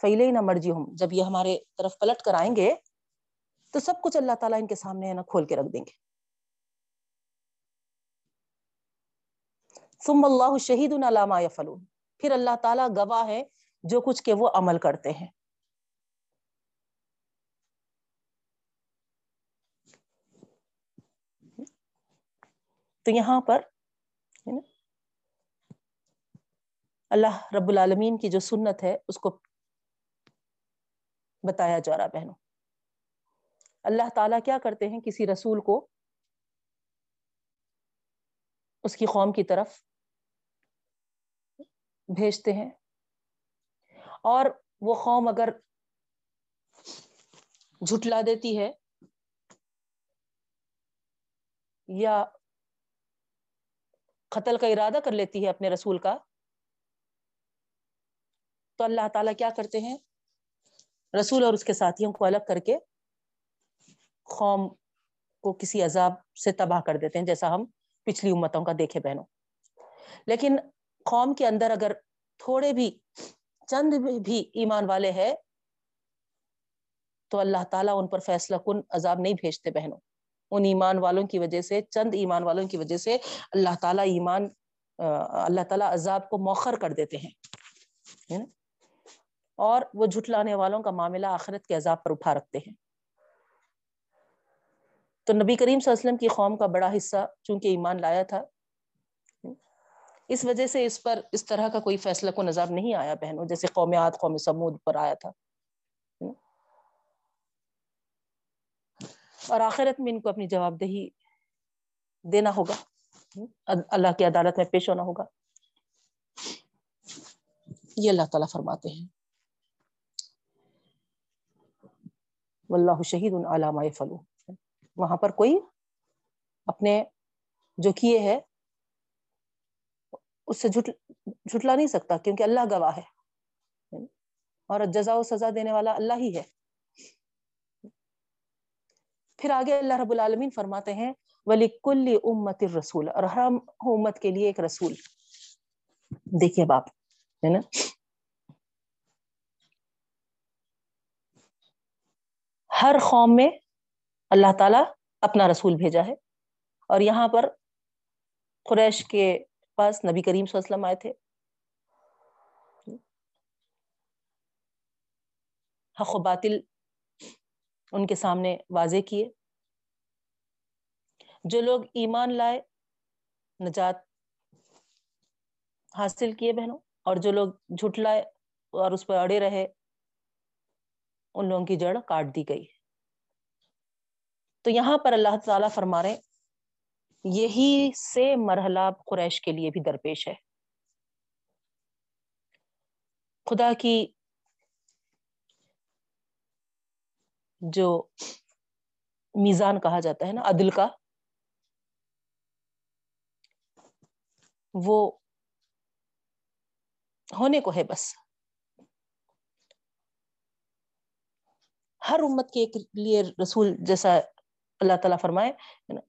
فیلے ہی نہ مرجی ہوں جب یہ ہمارے طرف پلٹ کر آئیں گے، تو سب کچھ اللہ تعالیٰ ان کے سامنے نا، کھول کے رکھ دیں گے۔ ثم اللہ شہید علامہ فلون پھر اللہ تعالیٰ گواہ ہے جو کچھ کہ وہ عمل کرتے ہیں۔ تو یہاں پر اللہ رب العالمین کی جو سنت ہے، اس کو بتایا جا رہا بہنوں۔ اللہ تعالیٰ کیا کرتے ہیں؟ کسی رسول کو اس کی قوم کی طرف بھیجتے ہیں۔ اور وہ قوم اگر جھٹلا دیتی ہے یا قتل کا ارادہ کر لیتی ہے اپنے رسول کا۔ تو اللہ تعالیٰ کیا کرتے ہیں؟ رسول اور اس کے ساتھیوں کو الگ کر کے قوم کو کسی عذاب سے تباہ کر دیتے ہیں، جیسا ہم پچھلی امتوں کا دیکھے بہنوں۔ لیکن قوم کے اندر اگر تھوڑے بھی، چند بھی ایمان والے ہیں، تو اللہ تعالیٰ ان پر فیصلہ کن عذاب نہیں بھیجتے بہنوں۔ ان ایمان والوں کی وجہ سے، چند ایمان والوں کی وجہ سے اللہ تعالیٰ ایمان اللہ تعالیٰ عذاب کو موخر کر دیتے ہیں اور وہ جھٹلانے والوں کا معاملہ آخرت کے عذاب پر اٹھا رکھتے ہیں۔ تو نبی کریم صلی اللہ علیہ وسلم کی قوم کا بڑا حصہ چونکہ ایمان لایا تھا۔ اس وجہ سے اس پر اس طرح کا کوئی فیصلہ کو نظر نہیں آیا بہنوں، جیسے قومیات قوم سمود پر آیا تھا۔ اور آخرت میں ان کو اپنی جواب دہی دینا ہوگا۔ اللہ کی عدالت میں پیش ہونا ہوگا۔ یہ اللہ تعالیٰ فرماتے ہیں۔ واللہ شہید علامہ فلو وہاں پر کوئی اپنے جو کیے ہے اس سے جھٹ جھٹلا نہیں سکتا کیونکہ اللہ گواہ ہے۔ اور جزا و سزا دینے والا اللہ ہی ہے۔ پھر آگے اللہ رب العالمین فرماتے ہیں ولی کل امت رسول اور ہر امت کے لیے ایک رسول۔ دیکھیے باپ ہے نا؟ ہر قوم میں اللہ تعالی اپنا رسول بھیجا ہے۔ اور یہاں پر قریش کے پاس نبی کریم صلی اللہ علیہ وسلم آئے تھے۔ حق و باطل ان کے سامنے واضح کیے۔ جو لوگ ایمان لائے، نجات حاصل کیے بہنوں، اور جو لوگ جھٹ لائے اور اس پر اڑے رہے، ان لوگوں کی جڑ کاٹ دی گئی۔ تو یہاں پر اللہ تعالیٰ فرما رہے یہی سے مرحلہ قریش کے لیے بھی درپیش ہے۔ خدا کی جو میزان کہا جاتا ہے نا، عدل کا، وہ ہونے کو ہے بس۔ ہر امت کے ایک لیے رسول جیسا اللہ تعالیٰ فرمائے،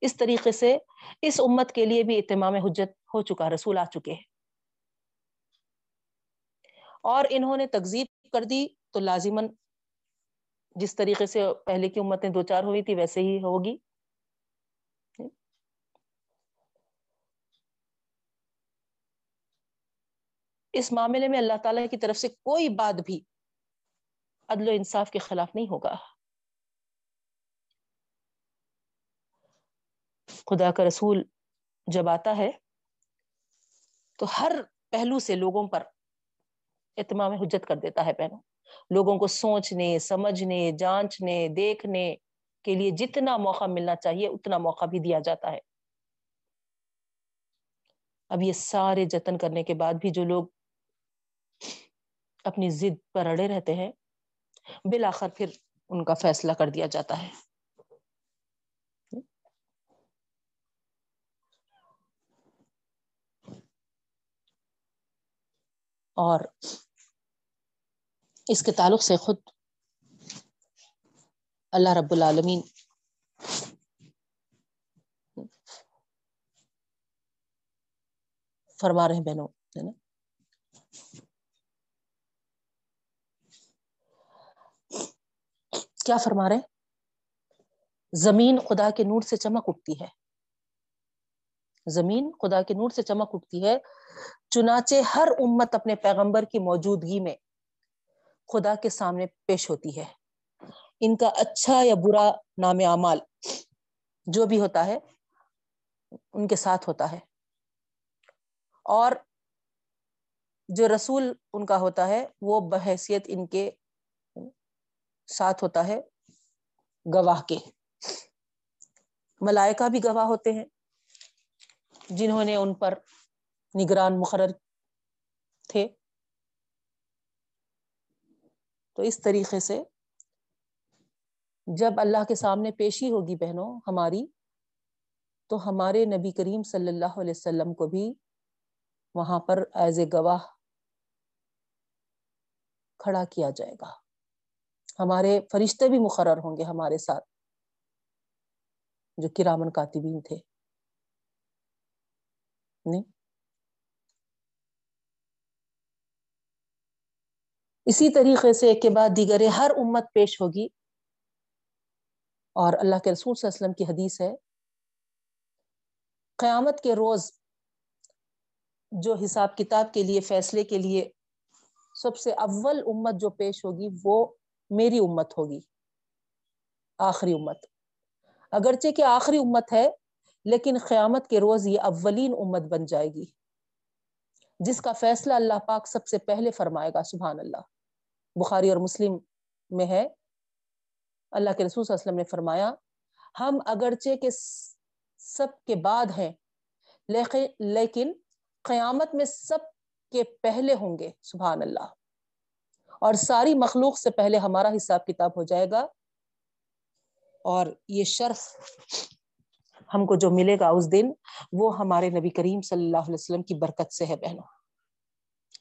اس طریقے سے اس امت کے لیے بھی اتمام حجت ہو چکا، رسول آ چکے ہیں۔ اور انہوں نے تکزیب کر دی تو لازمن جس طریقے سے پہلے کی امتیں دو چار ہوئی تھی، ویسے ہی ہوگی۔ اس معاملے میں اللہ تعالی کی طرف سے کوئی بات بھی عدل و انصاف کے خلاف نہیں ہوگا۔ خدا کا رسول جب آتا ہے تو ہر پہلو سے لوگوں پر اتمام حجت کر دیتا ہے پہنوں لوگوں کو سوچنے، سمجھنے، جانچنے، دیکھنے کے لیے جتنا موقع ملنا چاہیے، اتنا موقع بھی دیا جاتا ہے۔ اب یہ سارے جتن کرنے کے بعد بھی جو لوگ اپنی ضد پر اڑے رہتے ہیں، بالآخر پھر ان کا فیصلہ کر دیا جاتا ہے۔ اور اس کے تعلق سے خود اللہ رب العالمین فرما رہے ہیں بہنوں، ہے نا؟ کیا فرما رہے زمین خدا کے نور سے چمک اٹھتی ہے۔ زمین خدا کے نور سے چمک اٹھتی ہے۔ چنانچہ ہر امت اپنے پیغمبر کی موجودگی میں خدا کے سامنے پیش ہوتی ہے۔ ان کا اچھا یا برا نام اعمال جو بھی ہوتا ہے، ان کے ساتھ ہوتا ہے۔ اور جو رسول ان کا ہوتا ہے، وہ بحیثیت ان کے ساتھ ہوتا ہے گواہ کے۔ ملائکہ بھی گواہ ہوتے ہیں، جنہوں نے ان پر نگران مقرر تھے۔ تو اس طریقے سے جب اللہ کے سامنے پیشی ہوگی بہنوں ہماری، تو ہمارے نبی کریم صلی اللہ علیہ وسلم کو بھی وہاں پر ایز اے گواہ کھڑا کیا جائے گا۔ ہمارے فرشتے بھی مقرر ہوں گے ہمارے ساتھ، جو کرامن کاتبین تھے۔ نہیں؟ اسی طریقے سے ایک کے بعد دیگر ہر امت پیش ہوگی۔ اور اللہ کے رسول صلی اللہ علیہ وسلم کی حدیث ہے، قیامت کے روز جو حساب کتاب کے لیے، فیصلے کے لیے سب سے اول امت جو پیش ہوگی، وہ میری امت ہوگی، آخری امت۔ اگرچہ کہ آخری امت ہے، لیکن قیامت کے روز یہ اولین امت بن جائے گی، جس کا فیصلہ اللہ پاک سب سے پہلے فرمائے گا، سبحان اللہ۔ بخاری اور مسلم میں ہے۔ اللہ کے رسول صلی اللہ علیہ وسلم نے فرمایا، ہم اگرچہ کے سب کے بعد ہیں لیکن قیامت میں سب کے پہلے ہوں گے، سبحان اللہ۔ اور ساری مخلوق سے پہلے ہمارا حساب کتاب ہو جائے گا۔ اور یہ شرف ہم کو جو ملے گا اس دن، وہ ہمارے نبی کریم صلی اللہ علیہ وسلم کی برکت سے ہے، بہنوں۔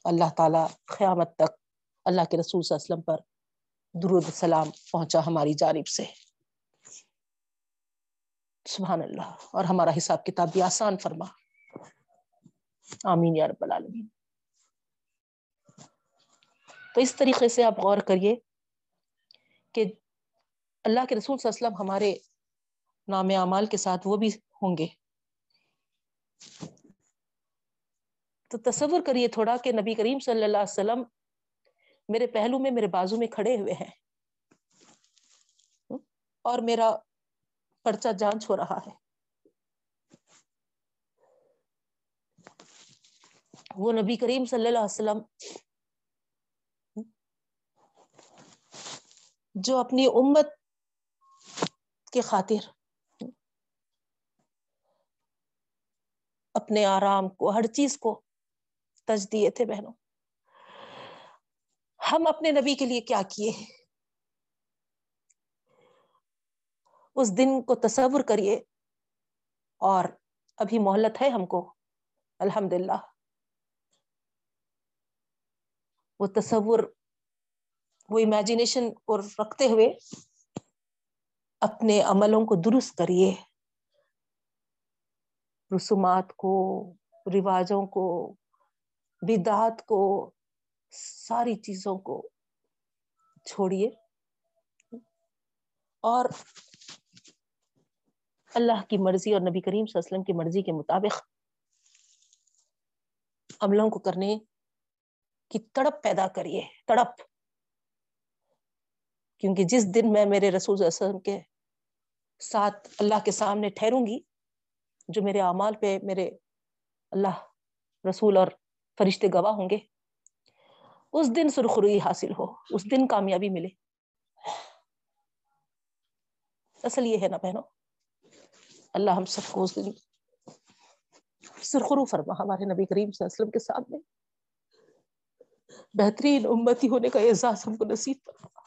اللہ تعالی قیامت تک اللہ کے رسول صلی اللہ علیہ وسلم پر درود سلام پہنچا ہماری جانب سے۔ سبحان اللہ، اور ہمارا حساب کتاب بھی آسان فرما۔ آمین یا رب العالمین۔ تو اس طریقے سے آپ غور کریے کہ اللہ کے رسول صلی اللہ علیہ وسلم ہمارے نام اعمال کے ساتھ وہ بھی ہوں گے۔ تو تصور کریے تھوڑا کہ نبی کریم صلی اللہ علیہ وسلم میرے پہلو میں میرے بازو میں کھڑے ہوئے ہیں۔ اور میرا پرچہ جانچ ہو رہا ہے۔ وہ نبی کریم صلی اللہ علیہ وسلم جو اپنی امت کے خاطر اپنے آرام کو، ہر چیز کو تج دیے تھے بہنوں۔ ہم اپنے نبی کے لیے کیا کیے اس دن کو تصور کریے اور ابھی مہلت ہے ہم کو الحمد للہ وہ تصور، وہ امیجنیشن کو رکھتے ہوئے اپنے عملوں کو درست کریے۔ رسومات کو، رواجوں کو، بدعات کو ساری چیزوں کو چھوڑیے اور اللہ کی مرضی اور نبی کریم صلی اللہ علیہ وسلم کی مرضی کے مطابق عملوں کو کرنے کی تڑپ پیدا کریے، تڑپ۔ کیونکہ جس دن میں میرے رسول صلی اللہ علیہ وسلم کے ساتھ اللہ کے سامنے ٹھہروں گی، جو میرے اعمال پہ میرے اللہ رسول اور فرشتے گواہ ہوں گے اس دن سرخروئی حاصل ہو، اس دن کامیابی ملے۔ اصل یہ ہے نا بہنوں، اللہ ہم سب کو اس دن سرخرو فرما۔ ہمارے نبی کریم صلی اللہ علیہ وسلم کے سامنے بہترین امتی ہونے کا اعزاز ہم کو نصیب فرما۔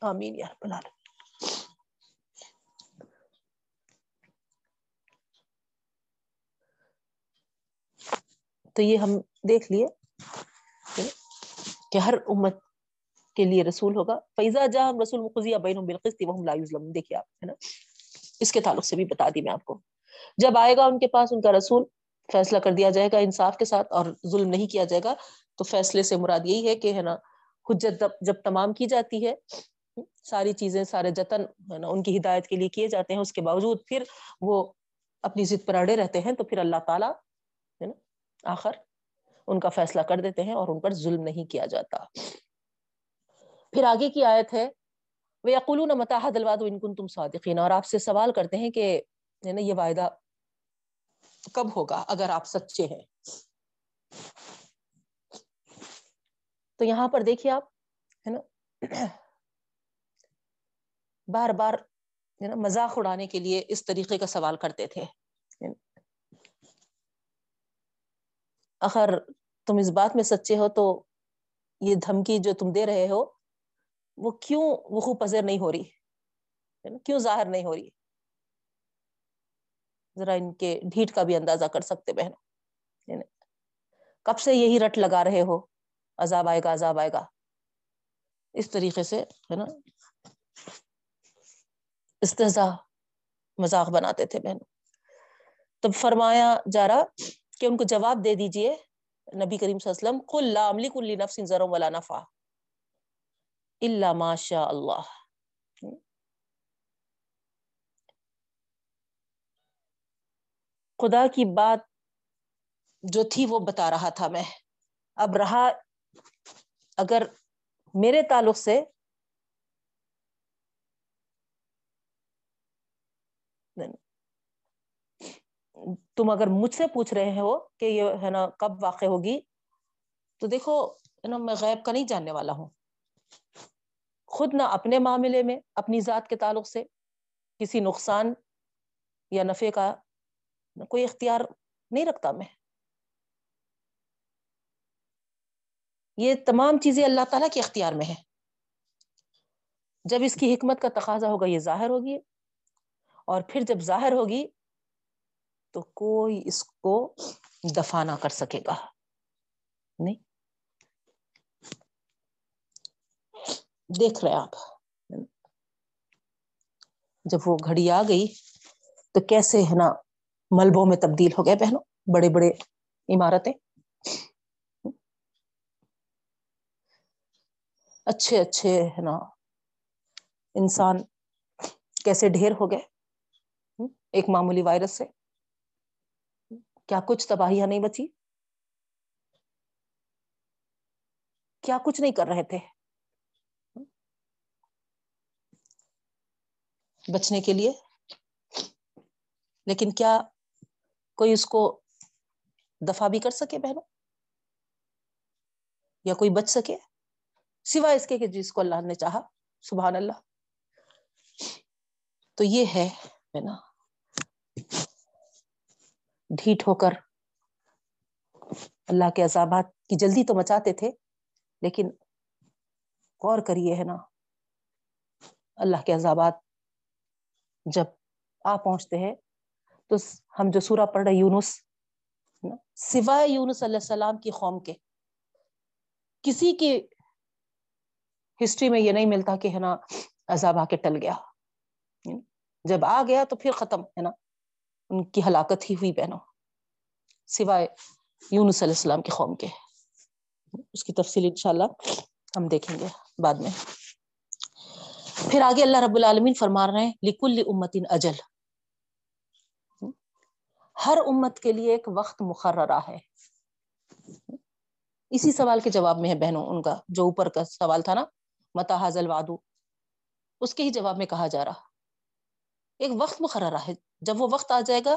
آمین یا رب العالمین۔ تو یہ ہم دیکھ لیے کہ ہر امت کے لیے رسول ہوگا۔ فیضا جا ہم رسول مقضیہ بین بالقسط وہم لا یظلم دیکھیے آپ، ہے نا؟ اس کے تعلق سے بھی بتا دی میں آپ کو۔ جب آئے گا ان کے پاس ان کا رسول، فیصلہ کر دیا جائے گا انصاف کے ساتھ اور ظلم نہیں کیا جائے گا، تو فیصلے سے مراد یہی ہے کہ، ہے نا، حجت جب تمام کی جاتی ہے، ساری چیزیں، سارے جتن، ہے نا، ان کی ہدایت کے لیے کیے جاتے ہیں۔ اس کے باوجود پھر وہ اپنی ضد پر اڑے رہتے ہیں، تو پھر اللہ تعالیٰ آخر، ان کا فیصلہ کر دیتے ہیں اور ان پر ظلم نہیں کیا جاتا۔ پھر آگے کی آیت ہے وہ یقول متحد الواد انکن تم صادقین اور آپ سے سوال کرتے ہیں کہ یعنی یہ وعدہ کب ہوگا اگر آپ سچے ہیں؟ تو یہاں پر دیکھیے آپ، ہے نا؟ بار بار مذاق اڑانے کے لیے اس طریقے کا سوال کرتے تھے۔ اگر تم اس بات میں سچے ہو تو یہ دھمکی جو تم دے رہے ہو، وہ کیوں وقوع پذیر نہیں ہو رہی؟ کیوں ظاہر نہیں ہو رہی؟ ذرا ان کے ڈھیٹ کا بھی اندازہ کر سکتے بہن کب سے یہی رٹ لگا رہے ہو؟ عذاب آئے گا، عذاب آئے گا۔ اس طریقے سے، ہے نا؟ استضا مذاق بناتے تھے بہن تب فرمایا جا رہا کہ ان کو جواب دے دیجیے نبی کریم صلی اللہ علیہ وسلم، قل لا املک لنفس ضرر ولا نفع الا ما شاء اللہ۔ خدا کی بات جو تھی وہ بتا رہا تھا میں۔ اب رہا اگر میرے تعلق سے تم اگر مجھ سے پوچھ رہے ہو کہ یہ ہے نا کب واقع ہوگی، تو دیکھو نا، میں غیب کا نہیں جاننے والا ہوں۔ خود نہ اپنے معاملے میں، اپنی ذات کے تعلق سے کسی نقصان یا نفے کا کوئی اختیار نہیں رکھتا میں۔ یہ تمام چیزیں اللہ تعالیٰ کے اختیار میں ہے جب اس کی حکمت کا تقاضا ہوگا، یہ ظاہر ہوگی اور پھر جب ظاہر ہوگی تو کوئی اس کو دفاع نہ کر سکے گا۔ نہیں۔ دیکھ رہے آپ۔ جب وہ گھڑی آ گئی تو کیسے ہے نا ملبوں میں تبدیل ہو گئے بہنوں، بڑے بڑے عمارتیں۔ اچھے اچھے ہے نا انسان کیسے ڈھیر ہو گئے۔ ایک معمولی وائرس سے۔ کیا کچھ تباہیاں نہیں بچی؟ کیا کچھ نہیں کر رہے تھے؟ بچنے کے لیے۔ لیکن کیا کوئی اس کو دفاع بھی کر سکے بہنوں؟ یا کوئی بچ سکے؟ سوائے اس کے کہ جس کو اللہ نے چاہا، سبحان اللہ۔ تو یہ ہے نا ڈھیٹ ہو کر اللہ کے عذابات کی جلدی تو مچاتے تھے، لیکن غور کریے ہے نا، اللہ کے عذابات جب آ پہنچتے ہیں تو ہم جو سورہ پڑھ رہے یونس سوائے یونس علیہ السلام کی قوم کے، کسی کی ہسٹری میں یہ نہیں ملتا کہ ہے نا عذاب آ کے ٹل گیا۔ جب آ گیا تو پھر ختم، ہے نا۔ ان کی ہلاکت ہی ہوئی بہنوں، سوائے یونس علیہ السلام کی قوم کے۔ اس کی تفصیل انشاءاللہ ہم دیکھیں گے بعد میں۔ پھر آگے اللہ رب العالمین فرما رہے ہیں، لکل امتن اجل۔ ہر امت کے لیے ایک وقت مقررہ ہے۔ اسی سوال کے جواب میں ہے بہنوں، ان کا جو اوپر کا سوال تھا نا متا حاضل وادو اس کے ہی جواب میں کہا جا رہا۔ ایک وقت مقررہ ہے۔ جب وہ وقت آ جائے گا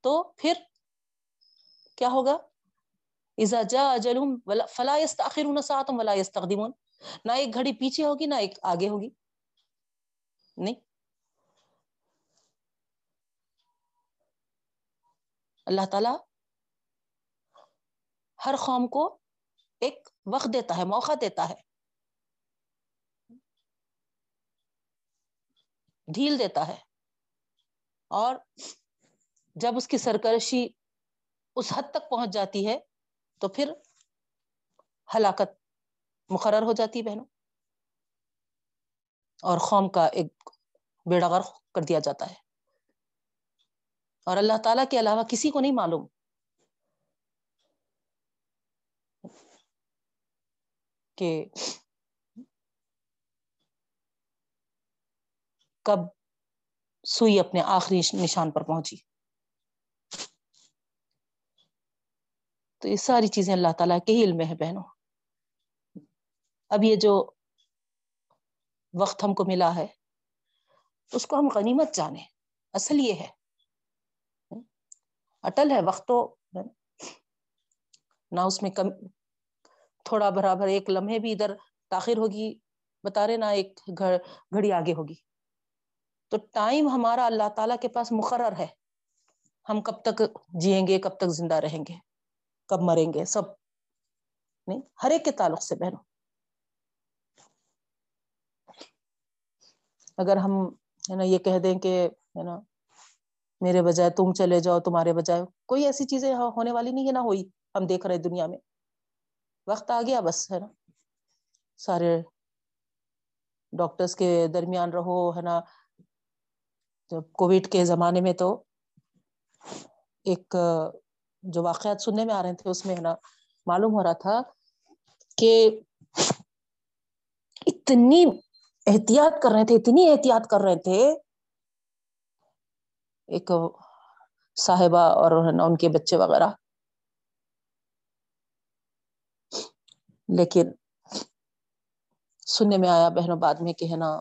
تو پھر کیا ہوگا؟ اذا جا اجلہم فلا یستاخرون ساعتا ولا یستقدمون نہ ایک گھڑی پیچھے ہوگی، نہ ایک آگے ہوگی۔ نہیں۔ اللہ تعالی ہر قوم کو ایک وقت دیتا ہے، موقع دیتا ہے۔ ڈھیل دیتا ہے۔ اور جب اس کی سرکرشی اس حد تک پہنچ جاتی ہے تو پھر ہلاکت مقرر ہو جاتی بہنوں اور قوم کا ایک بیڑا غرق کر دیا جاتا ہے اور اللہ تعالیٰ کے علاوہ کسی کو نہیں معلوم کہ کب سوئی اپنے آخری نشان پر پہنچی۔ تو یہ ساری چیزیں اللہ تعالیٰ کے ہی علم ہے بہنوں۔ اب یہ جو وقت ہم کو ملا ہے، اس کو ہم غنیمت جانے اصل یہ ہے۔ اٹل ہے وقت تو۔ نہ اس میں کم، تھوڑا برابر ایک لمحے بھی ادھر تاخیر ہوگی، بتا رہے نہ ایک گھڑی آگے ہوگی۔ تو ٹائم ہمارا اللہ تعالیٰ کے پاس مقرر ہے۔ ہم کب تک جیئیں گے، کب تک زندہ رہیں گے، کب مریں گے، سب۔ نہیں، ہر ایک کے تعلق سے بہنوں۔ اگر ہم، ہے نا، یہ کہہ دیں کہ، ہے نا، میرے بجائے تم چلے جاؤ، تمہارے بجائے۔ کوئی ایسی چیزیں ہاں، ہونے والی نہیں ہے نا ہوئی۔ ہم دیکھ رہے دنیا میں۔ وقت آ گیا بس، ہے نا۔ سارے ڈاکٹرس کے درمیان رہو، ہے نا۔ جب کووڈ کے زمانے میں تو ایک، جو واقعات سننے میں آ رہے تھے اس میں ہے نا، معلوم ہو رہا تھا کہ اتنی احتیاط کر رہے تھے، اتنی احتیاط کر رہے تھے۔ ایک صاحبہ اور ان کے بچے وغیرہ۔ لیکن سننے میں آیا بہنوں بعد میں کہ ہے نا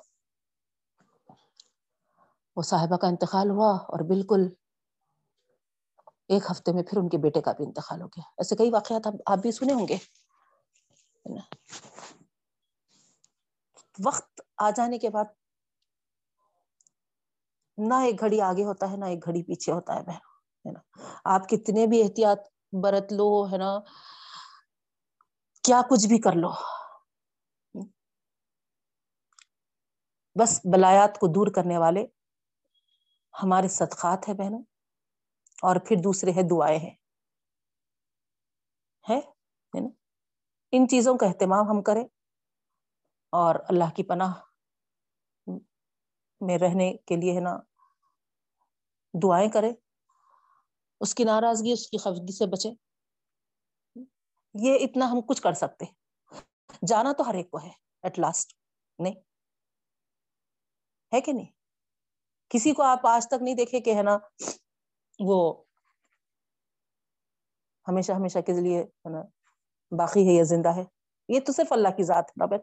وہ صاحبہ کا انتقال ہوا اور بالکل ایک ہفتے میں پھر ان کے بیٹے کا بھی انتقال ہو گیا۔ ایسے کئی واقعات آپ بھی سنے ہوں گے۔ وقت آ جانے کے بعد نہ ایک گھڑی آگے ہوتا ہے، نہ ایک گھڑی پیچھے ہوتا ہے بہن۔ ہے نا؟ آپ کتنے بھی احتیاط برت لو، ہے نا؟ کیا کچھ بھی کر لو۔ بس بلایات کو دور کرنے والے ہمارے صدقات ہے بہنوں، اور پھر دوسرے ہے دعائیں ہیں۔ ہے؟ نا؟ ان چیزوں کا اہتمام ہم کریں، اور اللہ کی پناہ میں رہنے کے لیے ہے نا دعائیں کرے اس کی ناراضگی، اس کی خفگی سے بچے یہ اتنا ہم کچھ کر سکتے جانا تو ہر ایک کو ہے ایٹ لاسٹ نہیں؟ ہے کہ نہیں؟ کسی کو آپ آج تک نہیں دیکھے کہ ہے نا وہ ہمیشہ ہمیشہ کے لیے ہے نا، باقی ہے یا زندہ ہے۔ یہ تو صرف اللہ کی ذات ہے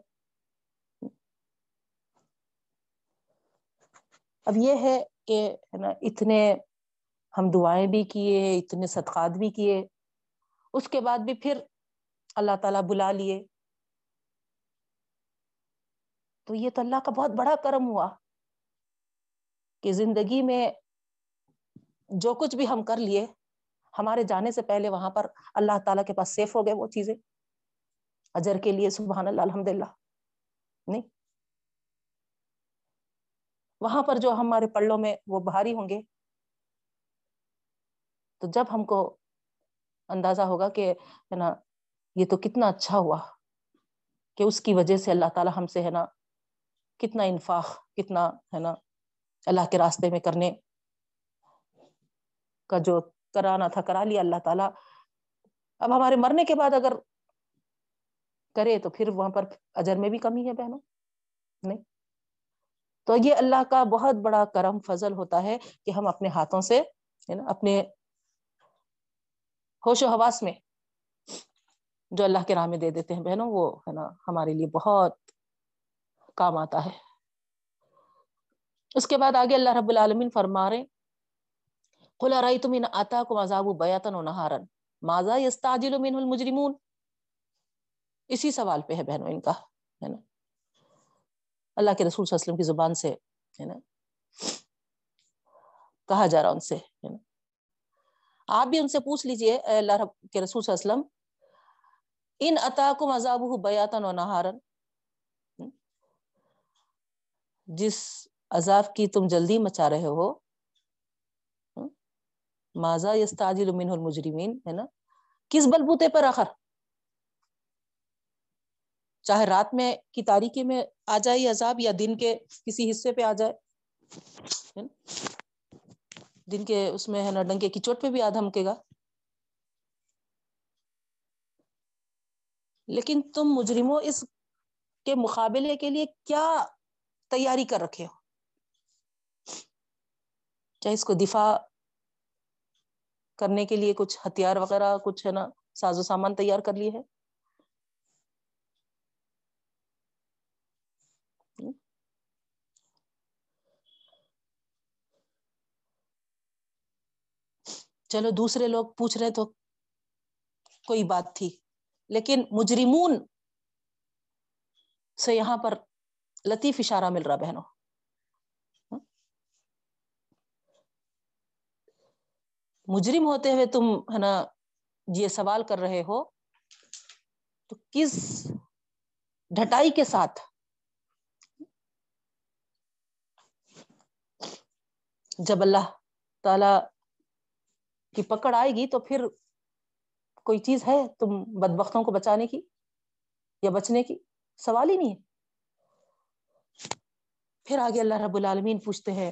اب یہ ہے کہ ہے نا، اتنے ہم دعائیں بھی کیے، اتنے صدقات بھی کیے۔ اس کے بعد بھی پھر اللہ تعالیٰ بلا لیے۔ تو یہ تو اللہ کا بہت بڑا کرم ہوا۔ کہ زندگی میں جو کچھ بھی ہم کر لیے، ہمارے جانے سے پہلے وہاں پر اللہ تعالیٰ کے پاس سیف ہو گئے وہ چیزیں۔ اجر کے لیے سبحان اللہ الحمد للہ نہیں۔ وہاں پر جو ہمارے پڑھوں میں وہ بھاری ہوں گے، تو جب ہم کو اندازہ ہوگا کہ ہے نا، یہ تو کتنا اچھا ہوا کہ اس کی وجہ سے اللہ تعالیٰ ہم سے ہے نا، کتنا انفاق، کتنا ہے نا اللہ کے راستے میں کرنے کا جو کرانا تھا، کرا لیا اللہ تعالیٰ۔ اب ہمارے مرنے کے بعد اگر کرے تو پھر وہاں پر اجر میں بھی کمی ہے بہنوں، نہیں؟ تو یہ اللہ کا بہت بڑا کرم فضل ہوتا ہے کہ ہم اپنے ہاتھوں سے اپنے ہوش و حواس میں جو اللہ کے راہ میں دے دیتے ہیں بہنوں، وہ، ہے نا، ہمارے لیے بہت کام آتا ہے۔ اس کے بعد آگے اللہ رب العالمین فرما رہے کھلا رائی تم ان آتا کو مذاب بیاتن و نہارن ماضا یستاجل من المجرمون۔ اسی سوال پہ ہے بہنوں، ان کا، ہے نا؟ اللہ کے رسول صلی اللہ علیہ وسلم کی زبان سے، ہے نا؟ کہا جا رہا ان سے، ہے نا؟ آپ بھی ان سے پوچھ لیجیے اللہ رب کے رسول صلی اللہ علیہ وسلم، ان اتاکم عذابہ بیاتن و نہارن۔ جس عذاب کی تم جلدی مچا رہے ہو۔ ماضا یستاجل منہ المجرمین؟ ہے نا؟ کس بلبوتے پر آخر؟ چاہے رات میں کی تاریکی میں آ جائے عذاب یا دن کے کسی حصے پہ آ جائے۔ دن کے اس میں ہے نا ڈنکے کی چوٹ پہ بھی آدھا مکے گا۔ لیکن تم مجرموں اس کے مقابلے کے لیے کیا تیاری کر رکھے ہو؟ کیا اس کو دفاع کرنے کے لیے کچھ ہتھیار وغیرہ کچھ ہے نا، ساز و سامان تیار کر لیے ہے۔ چلو دوسرے لوگ پوچھ رہے تو کوئی بات تھی، لیکن مجرمون سے یہاں پر لطیف اشارہ مل رہا بہنوں۔ مجرم ہوتے ہوئے تم ہے نا یہ سوال کر رہے ہو، تو کس ڈھٹائی کے ساتھ؟ جب اللہ تعالی کی پکڑ آئے گی تو پھر کوئی چیز ہے تم بدبختوں کو بچانے کی یا بچنے کی؟ سوال ہی نہیں ہے۔ پھر آگے اللہ رب العالمین پوچھتے ہیں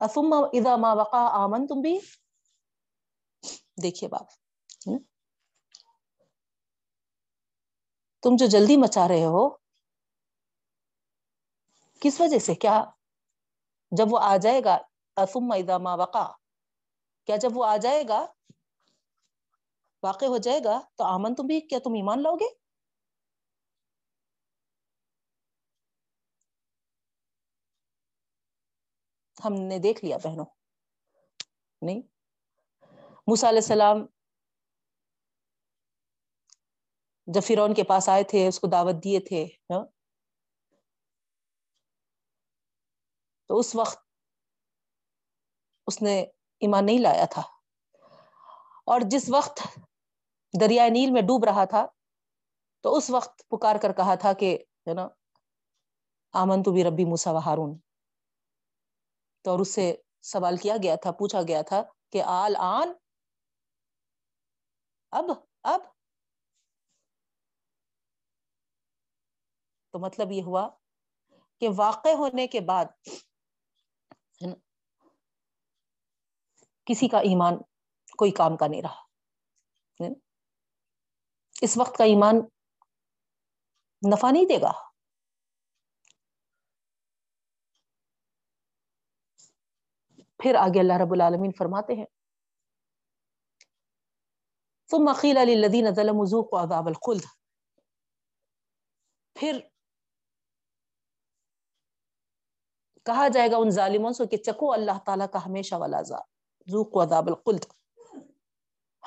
اذا ما وقع آمن تم بھی دیکھیے باپ تم جو جلدی مچا رہے ہو، کس وجہ سے؟ کیا جب وہ آ جائے گا ثم اذا ما وقع کیا جب وہ آ جائے گا، واقع ہو جائے گا، تو آمن تم بھی؟ کیا تم ایمان لاؤ گے؟ ہم نے دیکھ لیا بہنوں۔ نہیں۔ موسا علیہ السلام جب فرون کے پاس آئے تھے، اس کو دعوت دیے تھے ہاں؟ تو اس وقت اس نے ایمان نہیں لایا تھا۔ اور جس وقت دریائے نیل میں ڈوب رہا تھا، تو اس وقت پکار کر کہا تھا کہ، ہے نا آمن تو بھی ربی موسا و ہارون۔ تو اور اس سے سوال کیا گیا تھا، پوچھا گیا تھا کہ آل آن؟ اب اب؟ تو مطلب یہ ہوا کہ واقع ہونے کے بعد کسی کا ایمان کوئی کام کا نہیں رہا۔ اس وقت کا ایمان نفع نہیں دے گا۔ پھر آگے اللہ رب العالمین فرماتے ہیں۔ ثم قیل للذین ظلموا ذوقوا عذاب الخلد۔ پھر کہا جائے گا ان ظالموں سے کہ چکو اللہ تعالیٰ کا ہمیشہ والا عذاب، ذوقوا عذاب الخلد۔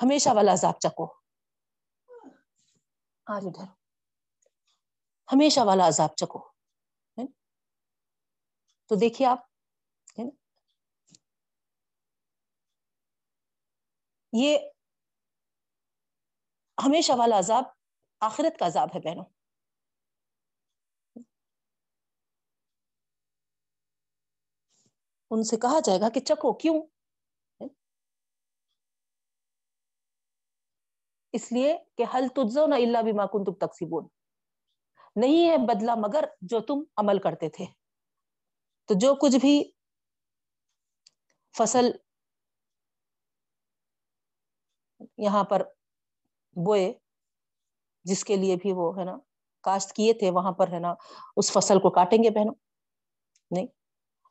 ہمیشہ والا عذاب چکو آج ادھر۔ ہمیشہ والا عذاب چکو تو دیکھیے آپ یہ ہمیشہ والا عذاب آخرت کا عذاب ہے بہنوں۔ ان سے کہا جائے گا کہ چکو کیوں؟ اس لیے کہ حل تجزو نہ اللہ بھی ماکن تم تقسیبون نہیں ہے بدلہ مگر جو تم عمل کرتے تھے۔ تو جو کچھ بھی فصل یہاں پر بوئے، جس کے لیے بھی وہ ہے نا، کاشت کیے تھے، وہاں پر ہے نا اس فصل کو کاٹیں گے بہنوں۔ نہیں،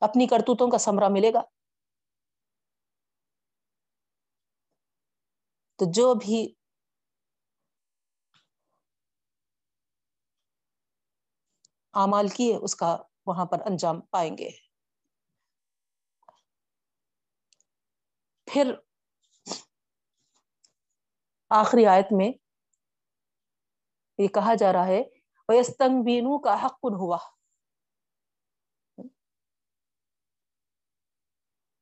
اپنی کرتوتوں کا سمرا ملے گا۔ تو جو بھی اعمال کیے، اس کا وہاں پر انجام پائیں گے۔ پھر آخری آیت میں یہ کہا جا رہا ہے ویستنگ بینو کا حق ہوا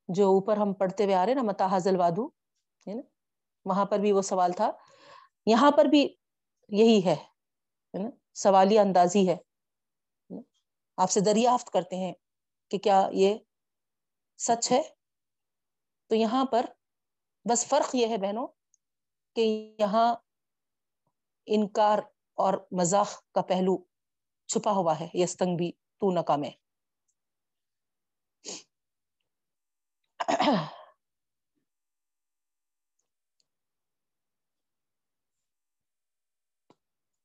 جو اوپر ہم پڑھتے ہوئے آ رہے نا متا حضل وادو ہے وہاں پر بھی وہ سوال تھا۔ یہاں پر بھی یہی ہے سوالیہ اندازی ہے۔ آپ سے دریافت کرتے ہیں کہ کیا یہ سچ ہے؟ تو یہاں پر بس فرق یہ ہے بہنوں کہ یہاں انکار اور مزاح کا پہلو چھپا ہوا ہے یستنگ بھی تو نکا میں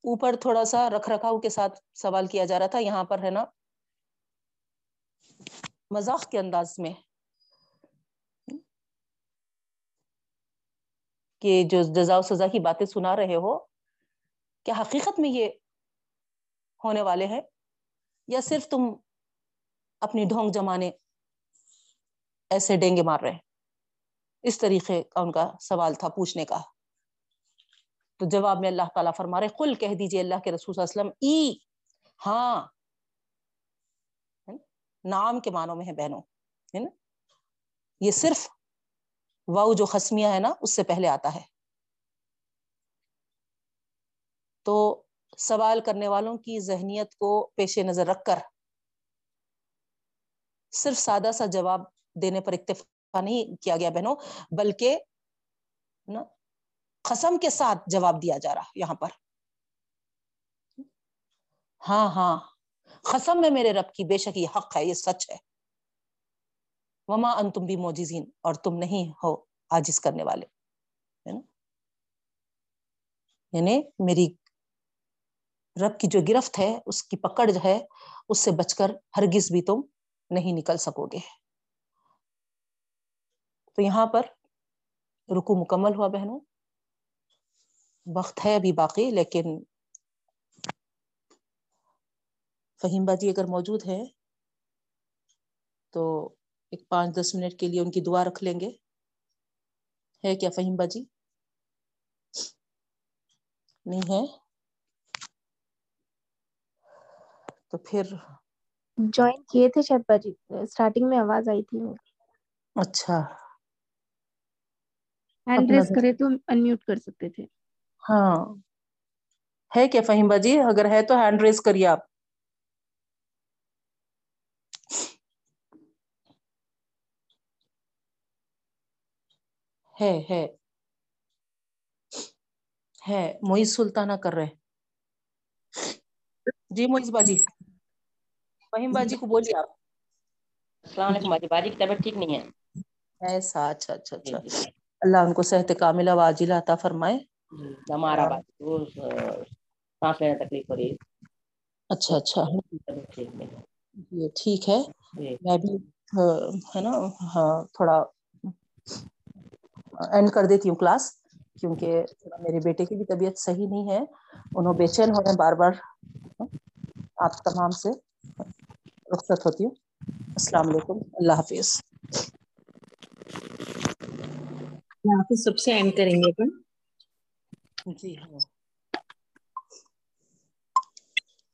اوپر تھوڑا سا رکھ رکھاؤ کے ساتھ سوال کیا جا رہا تھا، یہاں پر ہے نا، مذاق کے انداز میں۔ کہ جو جزا و سزا کی باتیں سنا رہے ہو، کیا حقیقت میں یہ ہونے والے ہیں؟ یا صرف تم اپنی ڈھونگ جمانے ایسے ڈینگے مار رہے اس طریقے کا ان کا سوال تھا پوچھنے کا۔ تو جواب میں اللہ تعالیٰ فرما رہے کل کہہ دیجیے اللہ کے رسول صلی اللہ علیہ وسلم، ای ہاں نام کے معنوں میں ہے بہنوں، ہے نا؟ یہ صرف واؤ جو خسمیہ ہے نا، اس سے پہلے آتا ہے۔ تو سوال کرنے والوں کی ذہنیت کو پیش نظر رکھ کر صرف سادہ سا جواب دینے پر اکتفا نہیں کیا گیا بہنوں، بلکہ قسم کے ساتھ جواب دیا جا رہا یہاں پر۔ ہاں ہاں قسم میں میرے رب کی بے شک یہ حق ہے، یہ سچ ہے۔ وما ان تم بھی موجزین اور تم نہیں ہو آجز کرنے والے۔ یعنی میری رب کی جو گرفت ہے، اس کی پکڑ جو ہے، اس سے بچ کر ہرگز بھی تم نہیں نکل سکو گے۔ تو یہاں پر رکو مکمل ہوا بہنوں۔ وقت ہے ابھی باقی، لیکن فہیم باجی اگر موجود ہے تو ایک پانچ دس منٹ کے لیے ان کی دعا رکھ لیں گے۔ ہے کیا فہیم باجی؟ نہیں ہے؟ تو پھر جوائن کیے تھے شاید باجی اسٹارٹنگ میں آواز آئی تھی۔ اچھا۔ ہینڈ ریس کرے تو انمیوٹ کر سکتے تھے۔ ہاں۔ ہے کیا فہیم باجی؟ اگر ہے تو ہینڈ ریز کریے آپ۔ ہے ہے ہے معیز سلطانہ کر رہے جی معیز باجی فہیم باجی کو بولیے آپ السلام علیکم باجی باجی کی طبیعت ٹھیک نہیں ہے ایسا اچھا اچھا اچھا اللہ ان کو صحت کاملہ واجلہ عطا فرمائے ہمارا بات سانس لینے تکلیف ہو رہی ہے اچھا اچھا یہ ٹھیک ہے میں بھی ہے نا ہاں تھوڑا اینڈ کر دیتی ہوں کلاس کیونکہ میرے بیٹے کی بھی طبیعت صحیح نہیں ہے۔ انہوں بے چین ہو رہے ہیں بار بار۔ آپ تمام سے رخصت ہوتی ہوں۔ السلام علیکم۔ اللہ حافظ۔ سب سے اینڈ کریں گے۔ جی ہاں۔